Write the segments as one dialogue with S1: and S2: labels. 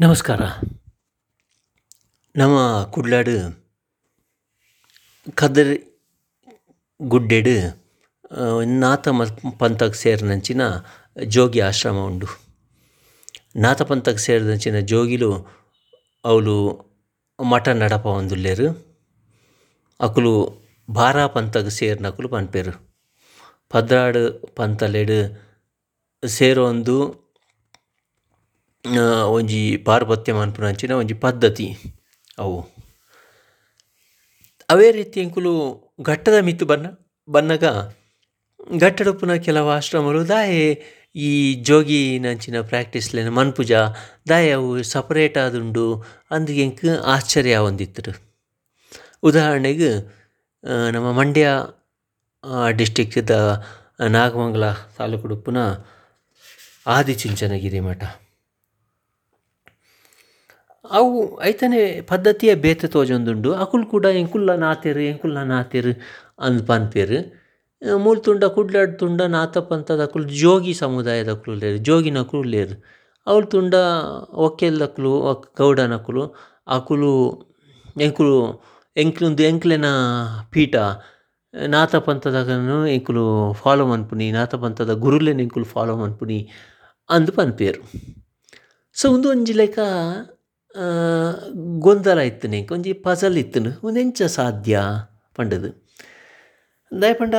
S1: ನಮಸ್ಕಾರ. ನಮ್ಮ ಕುಡ್ಲಾಡು ಕದರ್ ಗುಡ್ಡೆಡ್ ನಾಥ ಪಂಥಕ್ಕೆ ಸೇರಿದಂಚಿನ ಜೋಗಿ ಆಶ್ರಮ ಉಂಡು. ನಾಥ ಪಂಥಕ್ಕೆ ಸೇರಿದಂಚಿನ ಜೋಗಿಲು ಅವಳು ಮಠ ನಡಪವೊಂದುಲ್ಲೆರ್ ಅಕುಲು ಬಾರಾ ಸೇರಿನ ಅಕುಲು ಪನ್ಪೇರು. ಪದ್ರಾಡು ಪಂಥಲೆಡು ಸೇರೊಂದು ಒಂಜಿ ಪಾರುಪತ್ಯ ಮನ್ಪುನಂಚಿನ ಒಂಜಿ ಪದ್ಧತಿ ಅವು. ಅವೇ ರೀತಿ ಎಂಕುಲು ಘಟ್ಟದ ಮಿತ್ತ್ ಬನ್ನ, ಬನ್ನಗ ಘಟ್ಟಡ್ ಕೆಲವು ಆಶ್ರಮಲು ದಾಯೆ ಈ ಜೋಗಿನಂಚಿನ ಪ್ರಾಕ್ಟೀಸ್ಲೆನ್ ಮನ್ಪುಜ ದಾಯೆ ಅವು ಸಪರೇಟ್ ಆದುಂಡು ಅಂದ್ ಎಂಕ್ ಆಶ್ಚರ್ಯ ಆವೊಂದಿತ್ತ್ಂಡ್ ಉದಾಹರಣೆಗೆ ನಮ್ಮ ಮಂಡ್ಯ ಡಿಸ್ಟ್ರಿಕ್ಟ್ದ ನಾಗಮಂಗಲ ತಾಲೂಕುಡು ಉಪ್ಪುನ ಆದಿಚುಂಚನಗಿರಿ ಮಠ. ಅವು ಐತನೆ ಪದ್ಧತಿಯ ಬೇತೆ ತೋಜೊಂದುಂಡು. ಅಕುಲು ಕೂಡ ಎಂಕುಲ್ಲ ನಾತೆರ್ ಎಂಕುಲ್ಲ ನಾತೆರ್ ಅಂದ್ ಪನ್ಪೆರ್. ಮೂಲು ತುಂಡ ಕುಡ್ಲಾಡ್ ತುಂಡ ನಾತ ಅಕುಲ್ ಜೋಗಿ ಸಮುದಾಯದಕುಲು ಲೇರ್ ಜೋಗಿನಕುಲು ತುಂಡ ಒಕ್ಕೆಲ್ದಕುಲು ಗೌಡನಕುಲು, ಅಕುಲು ಎಂಕುಲು ಎಂಕ್ಲುಂದು ಎಂಕ್ಲೆನ ಪೀಠ. ನಾಥ ಪಂಥದಕುಲು ಎಂಕುಲು ಫಾಲೋ ಮನ್ಪುನಿ ನಾಥ ಪಂಥದ ಗುರುಲೆನ್ ಎಂಕುಲು ಫಾಲೋ ಮನ್ಪುನಿ ಅಂದ್ ಪನ್ಪೇರು. ಸೊ ಒಂದು ಒಂಜಿ ಲೆಕ್ಕ ಗೊಂದಲ ಇತ್ತನೆ ಒಂಜಿ ಪಜಲ್ ಇತ್ತು ಉಂದೆಂಚ ಸಾಧ್ಯ ಪಂಡದು. ದಾಯೆ ಪಂಡ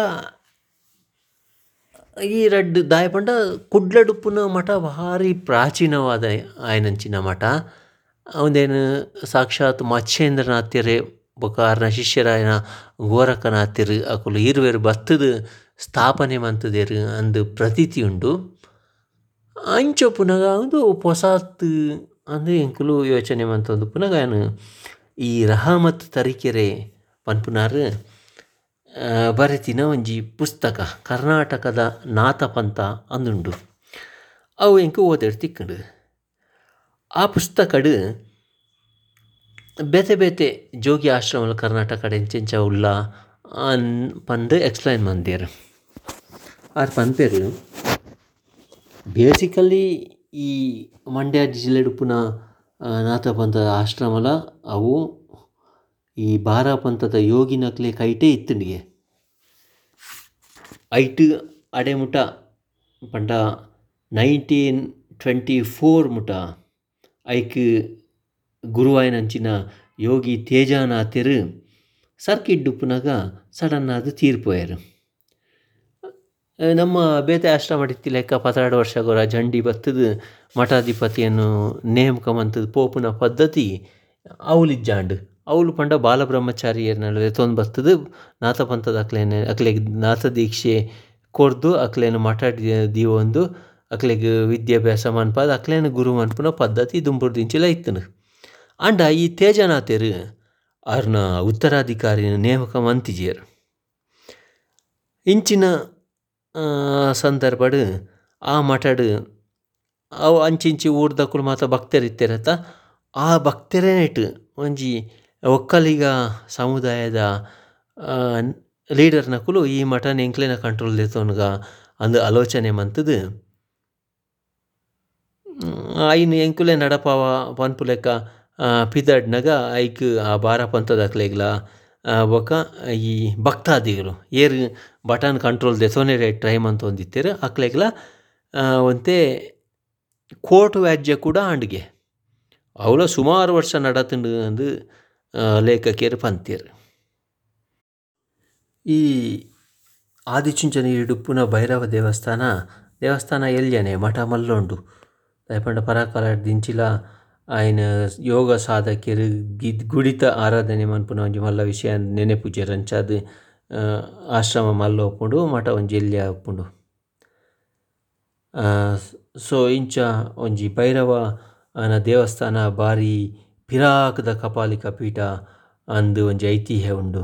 S1: ಈ ರಡ್ಡು ದಾಯೆ ಪಂಡ ಕುಡ್ಲಡ್ ಉಪ್ಪುನ ಮಠ ಭಾರಿ ಪ್ರಾಚೀನವಾದ ಆಯಿನಂಚಿನ ಮಠ. ಅವಂದೇನು ಸಾಕ್ಷಾತ್ ಮತ್ಸ್ಯೇಂದ್ರನಾಥ್ಯರೇ ಬೊಕ ಶಿಷ್ಯರಾಯನ ಗೋರಕ್ಕನಾಥ್ಯರ್ ಅಕುಲು ಇರುವೆರು ಬತ್ತುದು ಸ್ಥಾಪನೆ ಮಂತದೇರು ಅಂದು ಪ್ರತೀತಿ ಉಂಡು ಅಂಚ ಒಂದು ಪೊಸಾತ್ ಅಂದ್ ಎಂಕುಲು ಯೋಚನೆ ಮಂತೊಂದು ಪುನಗಾನು ಈ ರಹಮತ್ ತರೀಕೆರೆ ಪನ್ಪುನಾರ್ ಬರೆತಿನ ಒಂಜಿ ಪುಸ್ತಕ, ಕರ್ನಾಟಕದ ನಾಥ ಪಂಥ ಅಂದುಂಡು. ಅವು ಎಂಕು ಓದೆಡ್ ತಿಕ್ಕಂಡು. ಆ ಪುಸ್ತಕಡ್ ಬೇತೆ ಬೇತೆ ಜೋಗಿ ಆಶ್ರಮಲ್ ಕರ್ನಾಟಕಡೆ ಎಂಚೆಂಚ ಉಲ್ಲ ಅನ್ ಪಂದ್ ಎಕ್ಸ್ಪ್ಲೈನ್ ಮಂದೆರ್ ಆರು ಪನ್ಪೆರ್ ಬೇಸಿಕಲಿ ಈ ಮಂಡ್ಯ ಜಿಲ್ಲೆಡ್ ಉಪ್ಪುನ ನಾಥ ಪಂಥದ ಆಶ್ರಮಲ, ಅವು ಈ ಬಾರಾ ಪಂಥದ ನಕ್ಲೆ ಕೈಟೆ ಇತ್ತುಂಡಿಗೆ. ಐಟ್ ಅಡೆ ಮುಟ ಪಂಡ ನೈನ್ಟೀನ್ ಟ್ವೆಂಟಿ ಫೋರ್ ಮುಟ ಐಕ್ ಗುರುವಾಯಿನಂಚಿನ ಯೋಗಿ ತೇಜಾನಾಥ್ಯರ್ ಸರ್ಕಿಟ್ ಉಪ್ಪುನಗ ಸಡನ್ ಆದ್ ತೀರ್ ಪೋಯೆರ್ ನಮ್ಮ ಬೇತೆ ಅಷ್ಟ ಇತ್ತಿಲೆಕ್ಕ ಲೆಕ್ಕ ವರ್ಷ ಗೊರ ಜಂಡಿ ಬತ್ತುದು ಮಠಾಧಿಪತಿಯನ್ನು ನೇಮಕ ಮಂತುದು ಪೋಪುನ ಪದ್ಧತಿ ಅವ್ಲು ಅವಳು ಪಂಡ ಬಾಲಬ್ರಹ್ಮಚಾರಿಯರ್ ನಡುವೆ ತೊಂದು ಬತ್ತುದು ನಾಥ ಪಂಥದ ಅಕ್ಲೇನೆ, ಅಕ್ಲೆಗ್ ನಾಥ ದೀಕ್ಷೆ ಕೊರ್ದು ಅಕ್ಲೆನ್ ಮಠ ದೀವೊಂದು ಅಕ್ಲೆಗೆ ವಿದ್ಯಾಭ್ಯಾಸ ಮನ್ಪಾದ ಅಕ್ಲೇನು ಗುರು ಮನ್ಪುನ ಪದ್ಧತಿ ದುಂಬುಡ್ದಿಂಚಿಲ ಇತ್ತನು. ಅಂಡ ಈ ತೇಜನಾಥರು ಅವ್ರನ್ನ ಉತ್ತರಾಧಿಕಾರಿನ ನೇಮಕ ಮಂತಿಜಿಯರು ಇಂಚಿನ ಸಂದರ್ಭಡ್, ಆ ಮಠಡ್, ಅವು ಅಂಚಿ ಊರ್ದಕುಲು ಮಾತ ಭಕ್ತೆರ್ ಇತ್ತಿರತ್ತ ಆ ಭಕ್ತರೇ ಇಟ್ಟು ಒಂಜಿ ಒಕ್ಕಲಿಗ ಸಮುದಾಯದ ಲೀಡರ್ನಕುಲು ಈ ಮಠನ್ ಎಂಕ್ಲೆನ ಕಂಟ್ರೋಲ್ ದೆತೊನ್ಗ ಅಂದ್ ಆಲೋಚನೆ ಮಂತುದು. ಐನ್ ಎಂಕುಲೆ ನಡಪಾವ ಪನ್ಪು ಲೆಕ್ಕ ಪಿದಡ್ನಗ ಐಕ್ ಆ ಬಾರ ಪಂಥದಕ್ಲೆಗ್ಲ ಬೊಕ ಈ ಭಕ್ತಾದಿಗಳು, ಏರ್ ಬಟನ್ ಕಂಟ್ರೋಲ್ ದೆತೊನೆರೆ ಟ್ರೈ ಮಂತೊಂದಿತ್ತೆರ್ ಅಕ್ಲೆಗ್ಲ ಒಂತೆ ಕೋರ್ಟ್ ವ್ಯಾಜ್ಯ ಕೂಡ ಆಂಡ್ಗೆ ಅವಳ ಸುಮಾರು ವರ್ಷ ನಡತುಂಡು ಅಂದು ಲೇಖಕಿಯರು ಪಂತೀರು ಈ ಆದಿಚುಂಚನ ಇಡುಪ್ಪುನ ಭೈರವ ದೇವಸ್ಥಾನ ದೇವಸ್ಥಾನ ಎಲ್ಯನೆ, ಮಠ ಮಲ್ಲೊಂಡು. ದಯಪಂಡ ಪರಾಕಾಲ ದಿಂಚಿಲ ಆಯಿನ ಯೋಗ ಸಾಧಕೆರ್ ಗುಡಿತ ಆರಾಧನೆ ಮನ್ಪುನ ಒಂಜಿ ಮಲ್ಲ ವಿಷಯ ನೆನಪುಜೆರ್ ಅಂಚಾದ್ ಆಶ್ರಮ ಉಪ್ಪುಂಡು ಮಠ ಒಂಜಿ ಎಲ್ಯ ಉಪ್ಪುಂಡು ಸೊ ಇಂಚ ಒಂಜಿ ಭೈರವನ ದೇವಸ್ಥಾನ ಬಾರಿ ಪಿರಾಕ್ದ ಕಪಾಲಿಕ ಪೀಠ ಅಂದ್ ಒಂಜಿ ಐತಿಹ್ಯ ಉಂಡು.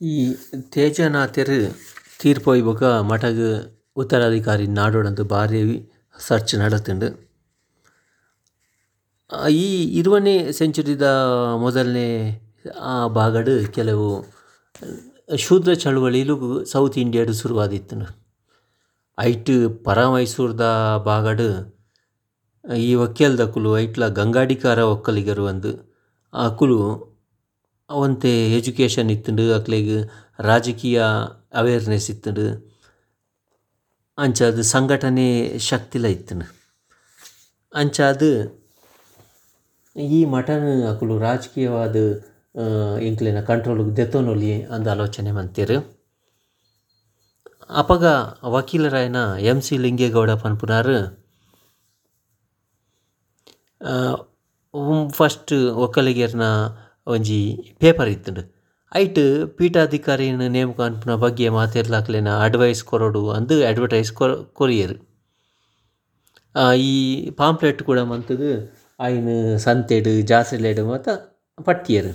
S1: ಈ ತೇಜನ ತೆರು ಪೋಯಿ ಬೊಕ ಮಠಗ್ ಉತ್ತರಾಧಿಕಾರಿ ನಾಡೋಡಂದು ಭಾರಿ ಸರ್ಚ್ ನಡತುಂಡು ಈ ಇರುವನೇ ಸೆಂಚುರಿದ ಮೊದಲನೇ, ಆ ಭಾಗಡು ಕೆಲವು ಶೂದ್ರ ಚಳುವಳಿಲು ಸೌತ್ ಇಂಡಿಯಾಡು ಶುರುವಾದಿತ್ತುಂಡು. ಐಟ್ ಪರ ಮೈಸೂರ್ದ ಭಾಗಡು ಈ ಒಕ್ಕೆಲ್ದಕುಲು ಐಟ್ಲ ಗಂಗಾಡಿಕಾರ ಒಕ್ಕಲಿಗರು ಅಂದ್ ಅಕುಲು ಅವಂತೆ ಎಜುಕೇಷನ್ ಇತ್ತುಂಡು, ಅಕ್ಲೆಗ್ ರಾಜಕೀಯ ಅವೇರ್ನೆಸ್ ಇತ್ತುಂಡು. ಅಂಚಾದ್ ಸಂಘಟನೆ ಶಕ್ತಿಲ ಇತ್ತು ಅಂಚಾದ್ ಈ ಮಠನ ಅಕುಲು ರಾಜಕೀಯವಾದ ಇಂಕ್ಲಿನ ಕಂಟ್ರೋಲ್ ದೆತ್ತೋನೊಲಿ ಅಂದ ಆಲೋಚನೆ ಮಂತೀರು ಅಪಗ ವಕೀಲರಾಯನ ಎಂ ಸಿ ಲಿಂಗೇಗೌಡ ಪನ್ಪುನಾರು ಫಸ್ಟ್ ಒಕ್ಕಲಿಗೇರ್ನ ಒಂಜಿ ಪೇಪರ್ ಇತ್ತುಂಡು. ಐಟ್ ನೇಮಕ ಆನ್ಪುನ ಬಗ್ಗೆ ಮಾತೆರ್ಲಾಕ್ಲೆನ ಅಡ್ವೈಸ್ ಕೊರೊಡು ಅಂದ್ ಅಡ್ವರ್ಟೈಸ್ ಕೊರಿಯೆರ್. ಈ ಪಾಂಪ್ಲೆಟ್ ಕೂಡ ಮಂತುದು ಐನ್ ಸಂತೆಡ್, ಜಾತ್ರೆಲೆಡ್ ಮಾತ ಪಟ್ಟಿಯೆರ್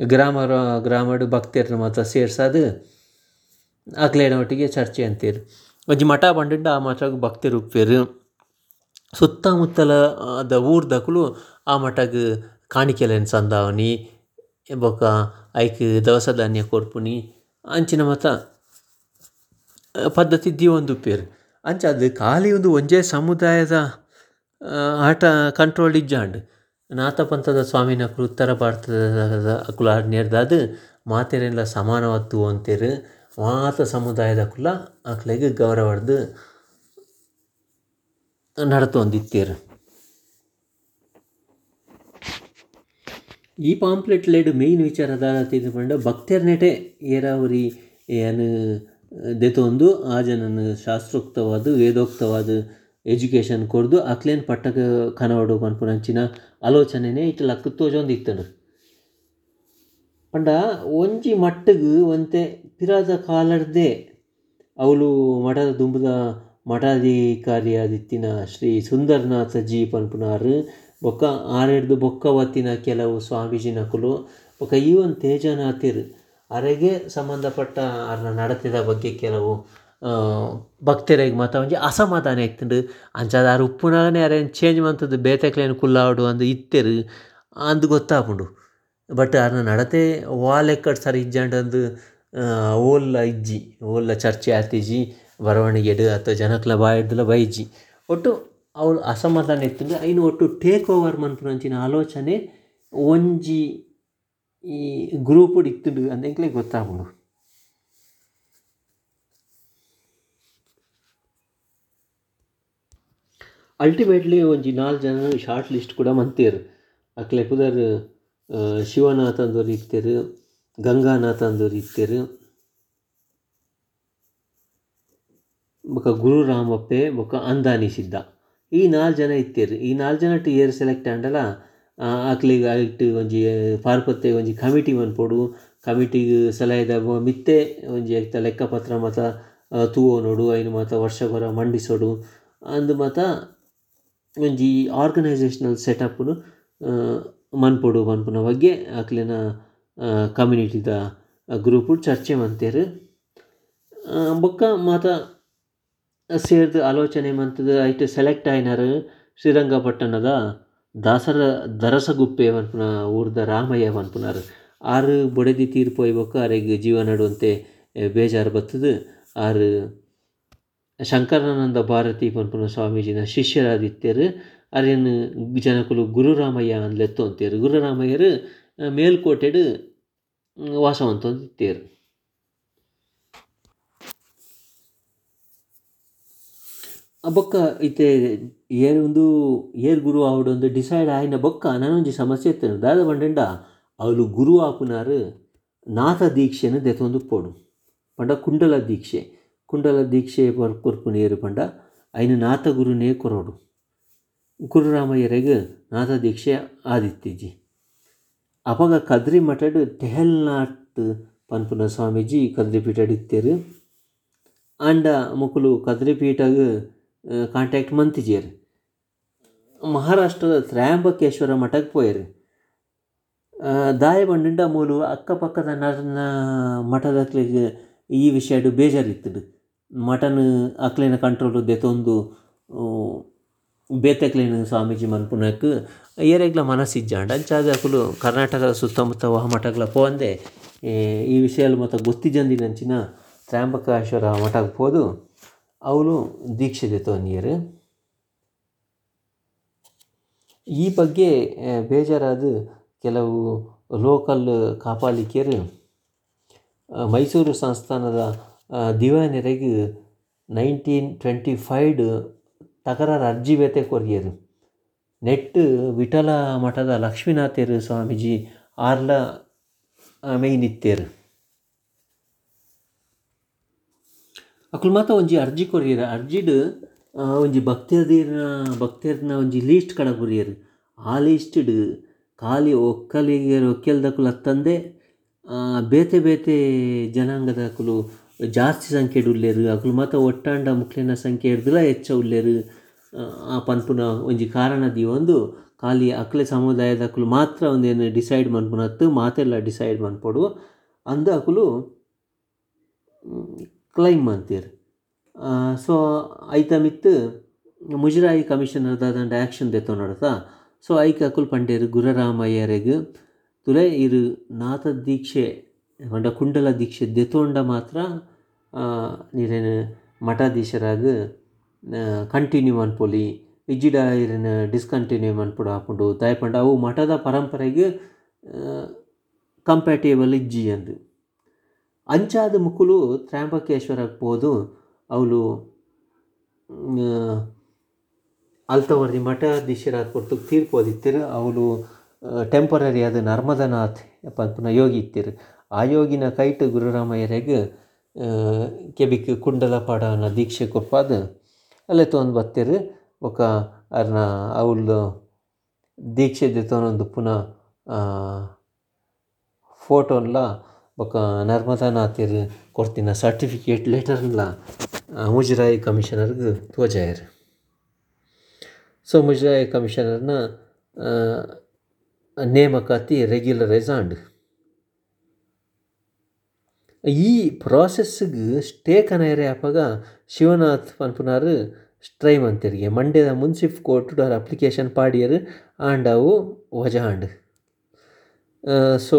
S1: ಗ್ರಾಮರ, ಗ್ರಾಮಡ್ ಭಕ್ತೆರ್ನ ಮಾತ ಸೇರ್ಸಾದ್ ಅಕ್ಲೆನ ಒಟ್ಟಿಗೆ ಚರ್ಚೆ ಅಂತೆರ್. ಒಂಜಿ ಮಠ ಪಂಡುಂಡ ಆ ಮಠಗ್ ಭಕ್ತೆರ್ ಉಪ್ಪೇರು ಸುತ್ತಮುತ್ತಲ ದ ಊರ್ದಕುಲು ಆ ಮಠಗ್ ಕಾಣಿಕೆಲೆನ್ ಸಂದಾವನಿ ಬೊಕ ಐಕ್ ದವಸ ಧಾನ್ಯ ಕೊರ್ಪುನಿ ಅಂಚಿನ ಮಾತ ಪದ್ಧತಿ ದೀವೊಂದುಪ್ಪೆರ್ ಅಂಚಾದ್ ಖಾಲಿ ಉಂದು ಒಂಜೇ ಸಮುದಾಯದ ಆಟ ಕಂಟ್ರೋಲ್ ಇಜ್ಜಾಂಡ್. ನಾಥ ಪಂಥದ ಸ್ವಾಮಿನಕುಲು ಉತ್ತರ ಭಾರತದ ಕುಲ ಆಜ್ಞೆರ್ದಾದ್ ಮಾತೆರೆನ್ಲ ಸಮಾನವತ್ತು ಅಂತೇರು ಮಾತ ಸಮುದಾಯದ ಸಮುದಾಯದಕುಲ ಅಕ್ಲೆಗ್ ಗೌರವರ್ದ್ ನಡತೊಂದಿತ್ತೆರ್. ಈ ಪಾಂಪ್ಲೆಟ್ಲೆಡ್ ಮೇಯ್ನ್ ವಿಚಾರ ತಿಳಿದುಕೊಂಡು ಪಂಡ ಭಕ್ತೆರ್ ನೆಟೆ ಏರಾವರಿ ಏನು ದೆತೊಂದು ಆ ಜನನ ಶಾಸ್ತ್ರೋಕ್ತವಾದ, ವೇದೋಕ್ತವಾದ ಎಜುಕೇಷನ್ ಕೊರ್ದು ಅಕ್ಲೆನ್ ಪಟ್ಟಗ ಕನವಡು ಪನ್ಪುನಂಚಿನ ಆಲೋಚನೆನೆ ಲಕ್ಕ ಲಕ್ ಇತ್ತನು ಪಂಡ ಒಂಜಿ ಮಟ್ಟಗ್ ಒಂತೆ ಪಿರಾದ ಕಾಲಡ್ದೆ ಅವಳು ಮಠದ ದುಂಬುದ ಮಠಾಧಿಕಾರಿಯಾದಿತ್ತಿನ ಶ್ರೀ ಸುಂದರನಾಥ ಜಿ ಪನ್ಪುನಾರ್ ಬೊಕ್ಕ ಆರೆಡ್ದು ಬೊಕ್ಕ ಒತ್ತಿನ ಕೆಲವು ಸ್ವಾಮೀಜಿನಕುಲು ಬೊಕ ಈ ಒಂದು ತೇಜನಾತಿರ್ ಅರೆಗೆ ಸಂಬಂಧಪಟ್ಟ ಅರ್ನ ನಡತೆದ ಬಗ್ಗೆ ಕೆಲವು ಭಕ್ತೆರೆಗ್ ಮಾತ ಒಂಜಿ ಅಸಮಾಧಾನ ಇತ್ತುಂಡು ಅಂಚಾದ ಆರು ಉಪ್ಪುನಗನೆ ಅರೆನ್ ಚೇಂಜ್ ಮಂತುದ್ ಬೇತೆಕ್ಲೆನ್ ಕುಲ್ಲಾಡು ಅಂದ್ ಇತ್ತೆರ್ ಅಂದ್ ಗೊತ್ತಾಪುಂಡು. ಬಟ್ ಅರ್ನ ನಡತೆ ವಾಲೆಕ್ಕಡ್ ಸರಿ ಇಜ್ಜಾಂಡ್ ಅಂದ್ ಓಲ್ಲ ಇಜ್ಜಿ, ಓಲ್ಲ ಚರ್ಚೆ ಆತಿಜಿ ಬರವಣಿಗೆಡ್ ಅಥವಾ ಜನಕ್ಲ ಬಾಯಡ್ದುಲ ಬೈಜಿ ಒಟ್ಟು ಅವ್ಲು ಅಸಮಾಧಾನ ಇತ್ತಂದರೆ ಐನ್ ಒಟ್ಟು ಟೇಕ್ ಓವರ್ ಮನ್ಪುನಂಚಿನ ಆಲೋಚನೆ ಒಂಜಿ ಈ ಗ್ರೂಪ್ಡ್ ಇತ್ತುಂಡು ಅಂದ್ ಎಂಕ್ಲೆ ಗೊತ್ತಾಪುಂಡು ಅಲ್ಟಿಮೇಟ್ಲಿ ಒಂಜಿ ನಾಲ್ ಜನ ಶಾರ್ಟ್ ಲಿಸ್ಟ್ ಕೂಡ ಮಂತೆರ್. ಅಕ್ಲೆ ಪುದರ್ ಶಿವನಾಥ್ ಅಂದೊರು ಇತ್ತೆರ್, ಗಂಗಾನಾಥ್ ಅಂದೊರು ಇತ್ತೆರ್. ಬೊಕ ಗುರು ರಾಮಪ್ಪೆ ಬೊಕ ಅಂದಾನಿ ಸಿದ್ದ ಈ ನಾಲ್ ಜನ ಇತ್ತೆರ್ ಈ ನಾಲ್ ಜನ ಏರ್ ಸೆಲೆಕ್ಟ್ ಆಂಡಲ ಅಕ್ಲೆಗ್ ಐಟ್ ಒಂಜಿ ಪಾರ್ಪತ್ತೆ ಒಂಜಿ ಕಮಿಟಿ ಮನ್ಪೊಡು ಕಮಿಟಿಗ್ ಸಲಹೆದ ಮಿತ್ತೆ ಒಂಜಿ ಐತ ಲೆಕ್ಕಪತ್ರ ಮಾತ ತೂವೊನೊಡು ಐನ್ ಮಾತ ಬರ ಮಂಡಿಸೊಡು. ಅಂದ್ ಮಾತ ಒಂಜಿ ಆರ್ಗನೈಸೇಷನಲ್ ಸೆಟಪ್ನು ಮನ್ಪೊಡು ಮನ್ಪುನ ಬಗ್ಗೆ ಅಕ್ಲೆನ ಕಮ್ಯುನಿಟಿದ ಗ್ರೂಪು ಚರ್ಚೆ ಮಂತೆರ್. ಬೊಕ್ಕ ಮಾತ ಸೇರ್ದ್ ಆಲೋಚನೆ ಮಂತುದು ಐಟ್ ಸೆಲೆಕ್ಟ್ ಆಯಿನಾರ್ ಶ್ರೀರಂಗಪಟ್ಟಣದ ದಾಸರ ದರಸಗುಪ್ಪೆ ಮನ್ಪುನ ಊರ್ದ ರಾಮಯ್ಯ ಪನ್ಪುನಾರ್ ಆರು ಬೊಡೆದಿ ತೀರ್ ಪೋಯಿ ಬೊಕ ಅರೆಗ್ ಜೀವ ನಡುವಂತೆ ಬೇಜಾರ್ ಬತ್ತುದು. ಆರ್, ಶಂಕರಾನಂದ ಭಾರತಿ ಪನ್ಪುನ ಸ್ವಾಮೀಜಿನ ಶಿಷ್ಯರಾದಿತ್ಯರು. ಅರೆನ್ ಜನಕುಲು ಗುರುರಾಮಯ್ಯ ಅಂದ್ಲೆತ್ತು ಅಂತೇರು ಗುರುರಾಮಯ್ಯರು ಮೇಲ್ಕೋಟೆಡು ಮೇಲ್ಕೋಟೆಡ್ ವಾಸ ಮಂತೊಂದಿತ್ತೆರ್ ಬೊಕ್ಕ ಇತ್ತೆ, ಏರ್ ಉಂದು ಏರ್ ಗುರು ಆವೊಂದು ಡಿಸೈಡ್ ಆಯಿನ ಬೊಕ್ಕ ನನೊಂಜಿ ಸಮಸ್ಯೆ ಇತ್ತೆರ್ ದಾದ ಪಂಡೆಂಡ ಅವ್ಲು ಗುರು ಆಪುನಾರ್ ನಾಥ ದೀಕ್ಷೆನ್ ಪೋಡು. ಪಂಡ ಕುಂಡಲ ದೀಕ್ಷೆ. ಕುಂಡಲ ದೀಕ್ಷೆ ಕೊರ್ಪುನೆರ್ ಪಂಡ, ಐನ್ ನಾಥ ಗುರುನೇ ಕೊರೊಡು. ಗುರುರಾಮಯ್ಯರೆಗ್ ನಾಥ ದೀಕ್ಷೆ ಆದಿತ್ತಿಜಿ ಅಪಗ ಕದ್ರಿ ಮಠಡ್ ಟೆಹಲ್ನಾಥ್ ಪನ್ಪುನ ಸ್ವಾಮೀಜಿ ಕದ್ರಿ ಪೀಠಡ್ ಇತ್ತೆರ್. ಆಂಡ ಮೊಕುಲು ಕದ್ರಿ ಪೀಠಗ್ ಕಾಂಟ್ಯಾಕ್ಟ್ ಮಂತಿಜೆರ್ ಮಹಾರಾಷ್ಟ್ರದ ತ್ರಯಾಂಬಕೇಶ್ವರ ಮಠಕ್ಕೆ ಪೋಯೆರ್. ದಾಯಬಂಡಿಂಡ ಮೂಲು ಅಕ್ಕಪಕ್ಕದ ನಟನ ಮಠದ ಈ ವಿಷಯಡ್ ಬೇಜಾರಿತ್ತು. ಮಠನ ಅಕ್ಲೇನ ಕಂಟ್ರೋಲ್ ದೆತೊಂದು ಬೇತೆಕ್ಲೆನ್ ಸ್ವಾಮೀಜಿ ಮನ್ಪುನಕ್ಕೆ ಏರೆಗ್ಲ ಮನಸ್ಸಿಜ್ಜಾಂಡ. ಅಕಲು ಕರ್ನಾಟಕದ ಸುತ್ತಮುತ್ತ ವಹ ಮಠಗಳ ಪೋವಂದೆ ಈ ವಿಷಯಲ್ ಮತ್ತು ಗೊತ್ತಿಜಂದಿನಂಚಿನ ತ್ರ್ಯಾಂಬಕೇಶ್ವರ ಮಠಕ್ಕೆ ಪೋದು. ಅವಳು ದೀಕ್ಷೆ ದೆತೊಂದಿಯರು ಈ ಬಗ್ಗೆ ಬೇಜಾರಾದ ಕೆಲವು ಲೋಕಲ್ ಕಾಪಾಲಿಕೆಯರು ಮೈಸೂರು ಸಂಸ್ಥಾನದ ದಿವಾನೆರೆಗೆ ನೈನ್ಟೀನ್ ಟ್ವೆಂಟಿ ಫೈಡ್ ತಕರಾರು ಅರ್ಜಿ ಬೇತೆ ಕೊರ್ಗೆರ್ ನೆಟ್ ವಿಠಲ ಮಠದ ಲಕ್ಷ್ಮೀನಾಥೇರು ಸ್ವಾಮೀಜಿ ಆರ್ಲ ಮೇಯ್ನ್ ಅಕುಲು ಮಾತ ಒಂಜಿ ಅರ್ಜಿ ಕೊರಿಯರ್. ಅರ್ಜಿಡ್ ಒಂಜಿ ಭಕ್ತರ್ದಿನ ಭಕ್ತರ್ನ ಒಂಜಿ ಲೀಸ್ಟ್ ಕಡ ಕೊರಿಯರ್. ಆ ಲೀಸ್ಟ್ಡ್ ಖಾಲಿ ಒಕ್ಕಲಿಗೆ ಒಕ್ಕೆಲ್ದಕುಲು ಅತ್ತಂದೆ ಬೇತೆ ಬೇತೆ ಜನಾಂಗದಕುಲು ಜಾಸ್ತಿ ಸಂಖ್ಯೆಡ್ ಉಲ್ಲೆರ್. ಅಕುಲು ಮಾತ ಒಟ್ಟಾಂಡ ಮುಖ್ಯನ ಸಂಖ್ಯೆ ಇರ್ದಿಲ್ಲ ಹೆಚ್ಚ ಉಲ್ಲೆರ್. ಆ ಪನ್ಪುನ ಒಂಜಿ ಕಾರಣ ಒಂದು. ಖಾಲಿ ಅಕ್ಲೆ ಸಮುದಾಯದಕುಲು ಮಾತ್ರ ಒಂದೇನು ಡಿಸೈಡ್ ಮನ್ಪುನತ್ತು, ಮಾತೆಲ್ಲ ಡಿಸೈಡ್ ಮನ್ಪೊಡು. ಅಂದ ಅಕುಲು ಕ್ಲೈಮ್ ಅಂತೀರಿ. ಸೊ ಐತ ಮಿತ್ ಮುಜರಾಯಿ ಕಮಿಷನರ್ ದಾದಂಡ ಆ್ಯಕ್ಷನ್ ದೆತ್ತೊನಡತ ಸೊ ಐಕ್ ಅಕುಲ್ ಪಂಡೇರು ಗುರರಾಮಯ್ಯರೆಗ್ ತುಲೆ ಇರು ನಾಥ ದೀಕ್ಷೆ ಪಂಡ ಕುಂಡಲ ದೀಕ್ಷೆ ದೆತ್ತೋಂಡ ಮಾತ್ರ ನೀರೇನು ಮಠಾಧೀಶರಾಗ ಕಂಟಿನ್ಯೂ ಅನ್ಪೊಲಿ ಇಜ್ಜಿಡ ಇರೆನ್ ಡಿಸ್ಕಂಟಿನ್ಯೂ ಮನ್ಪುಡು ಹಾಕೊಂಡು ದಾಯೆ ಪಂಡ, ಅವು ಮಠದ ಪರಂಪರೆಗೆ ಕಂಪ್ಯಾಟೇಬಲ್ ಇಜ್ಜಿ ಅಂದ್. ಅಂಚಾದ್ ಮುಕುಲು ತ್ರ್ಯಾಂಬಕೇಶ್ವರಗ್ ಪೋದು ಅವಳು ಅಲ್ತವರ್ದಿ ಮಠಾಧೀಶರಾದ್ ಕೊರ್ತು ತೀರ್ಪೋದಿತ್ತೆರ್ ಅವಳು ಟೆಂಪರರಿ ಆದ ನರ್ಮದನಾಥ್ ಪನ್ಪುನ ಯೋಗಿ ಇತ್ತೆರ್. ಆ ಯೋಗಿನ ಕೈಟ್ ಗುರುರಾಮಯ್ಯರಿಗೆ ಕೆಬಿಕ್ ಕುಂಡಲ ಪಾಡನ ದೀಕ್ಷೆ ಕೊಪ್ಪಾದ ಅಲ್ಲೇ ತೊಗೊಂಡು ಬತ್ತೆರ್ ಬೊಕ ಅರ್ನ ಅವಳು ದೀಕ್ಷೆ ದೆತೊನೊಂದು ಪುನ ಫೋಟೋನ್ಲ ಬೊಕ ನರ್ಮದಾನಾಥೆರ್ ಕೊರ್ತಿನ ಸರ್ಟಿಫಿಕೇಟ್ ಲೆಟರ್ನ್ಲ ಮುಜರಾಯಿ ಕಮಿಷನರ್ಗ್ ತೋಜಾಯೆರ್. ಸೊ, ಮುಜರಾಯಿ ಕಮಿಷನರ್ನ ನೇಮಕಾತಿ ರೆಗ್ಯುಲರೈಸ್ ಆಂಡ್ ಈ ಪ್ರಾಸೆಸ್ಗೆ ಸ್ಟೇ ಕನೈರೆ ಆಪಾಗ ಶಿವನಾಥ್ ಪನ್ಪುನಾರ್ ಸ್ಟ್ರೈ ಮಂತೆರ್ಗೆ ಮಂಡ್ಯದ ಮುನ್ಸಿಫ್ ಕೋರ್ಟ್ ಅವ್ರ ಅಪ್ಲಿಕೇಶನ್ ಪಾಡಿಯರ್ ಆಂಡ್ ಅವು ವಜಾಂಡ್ so,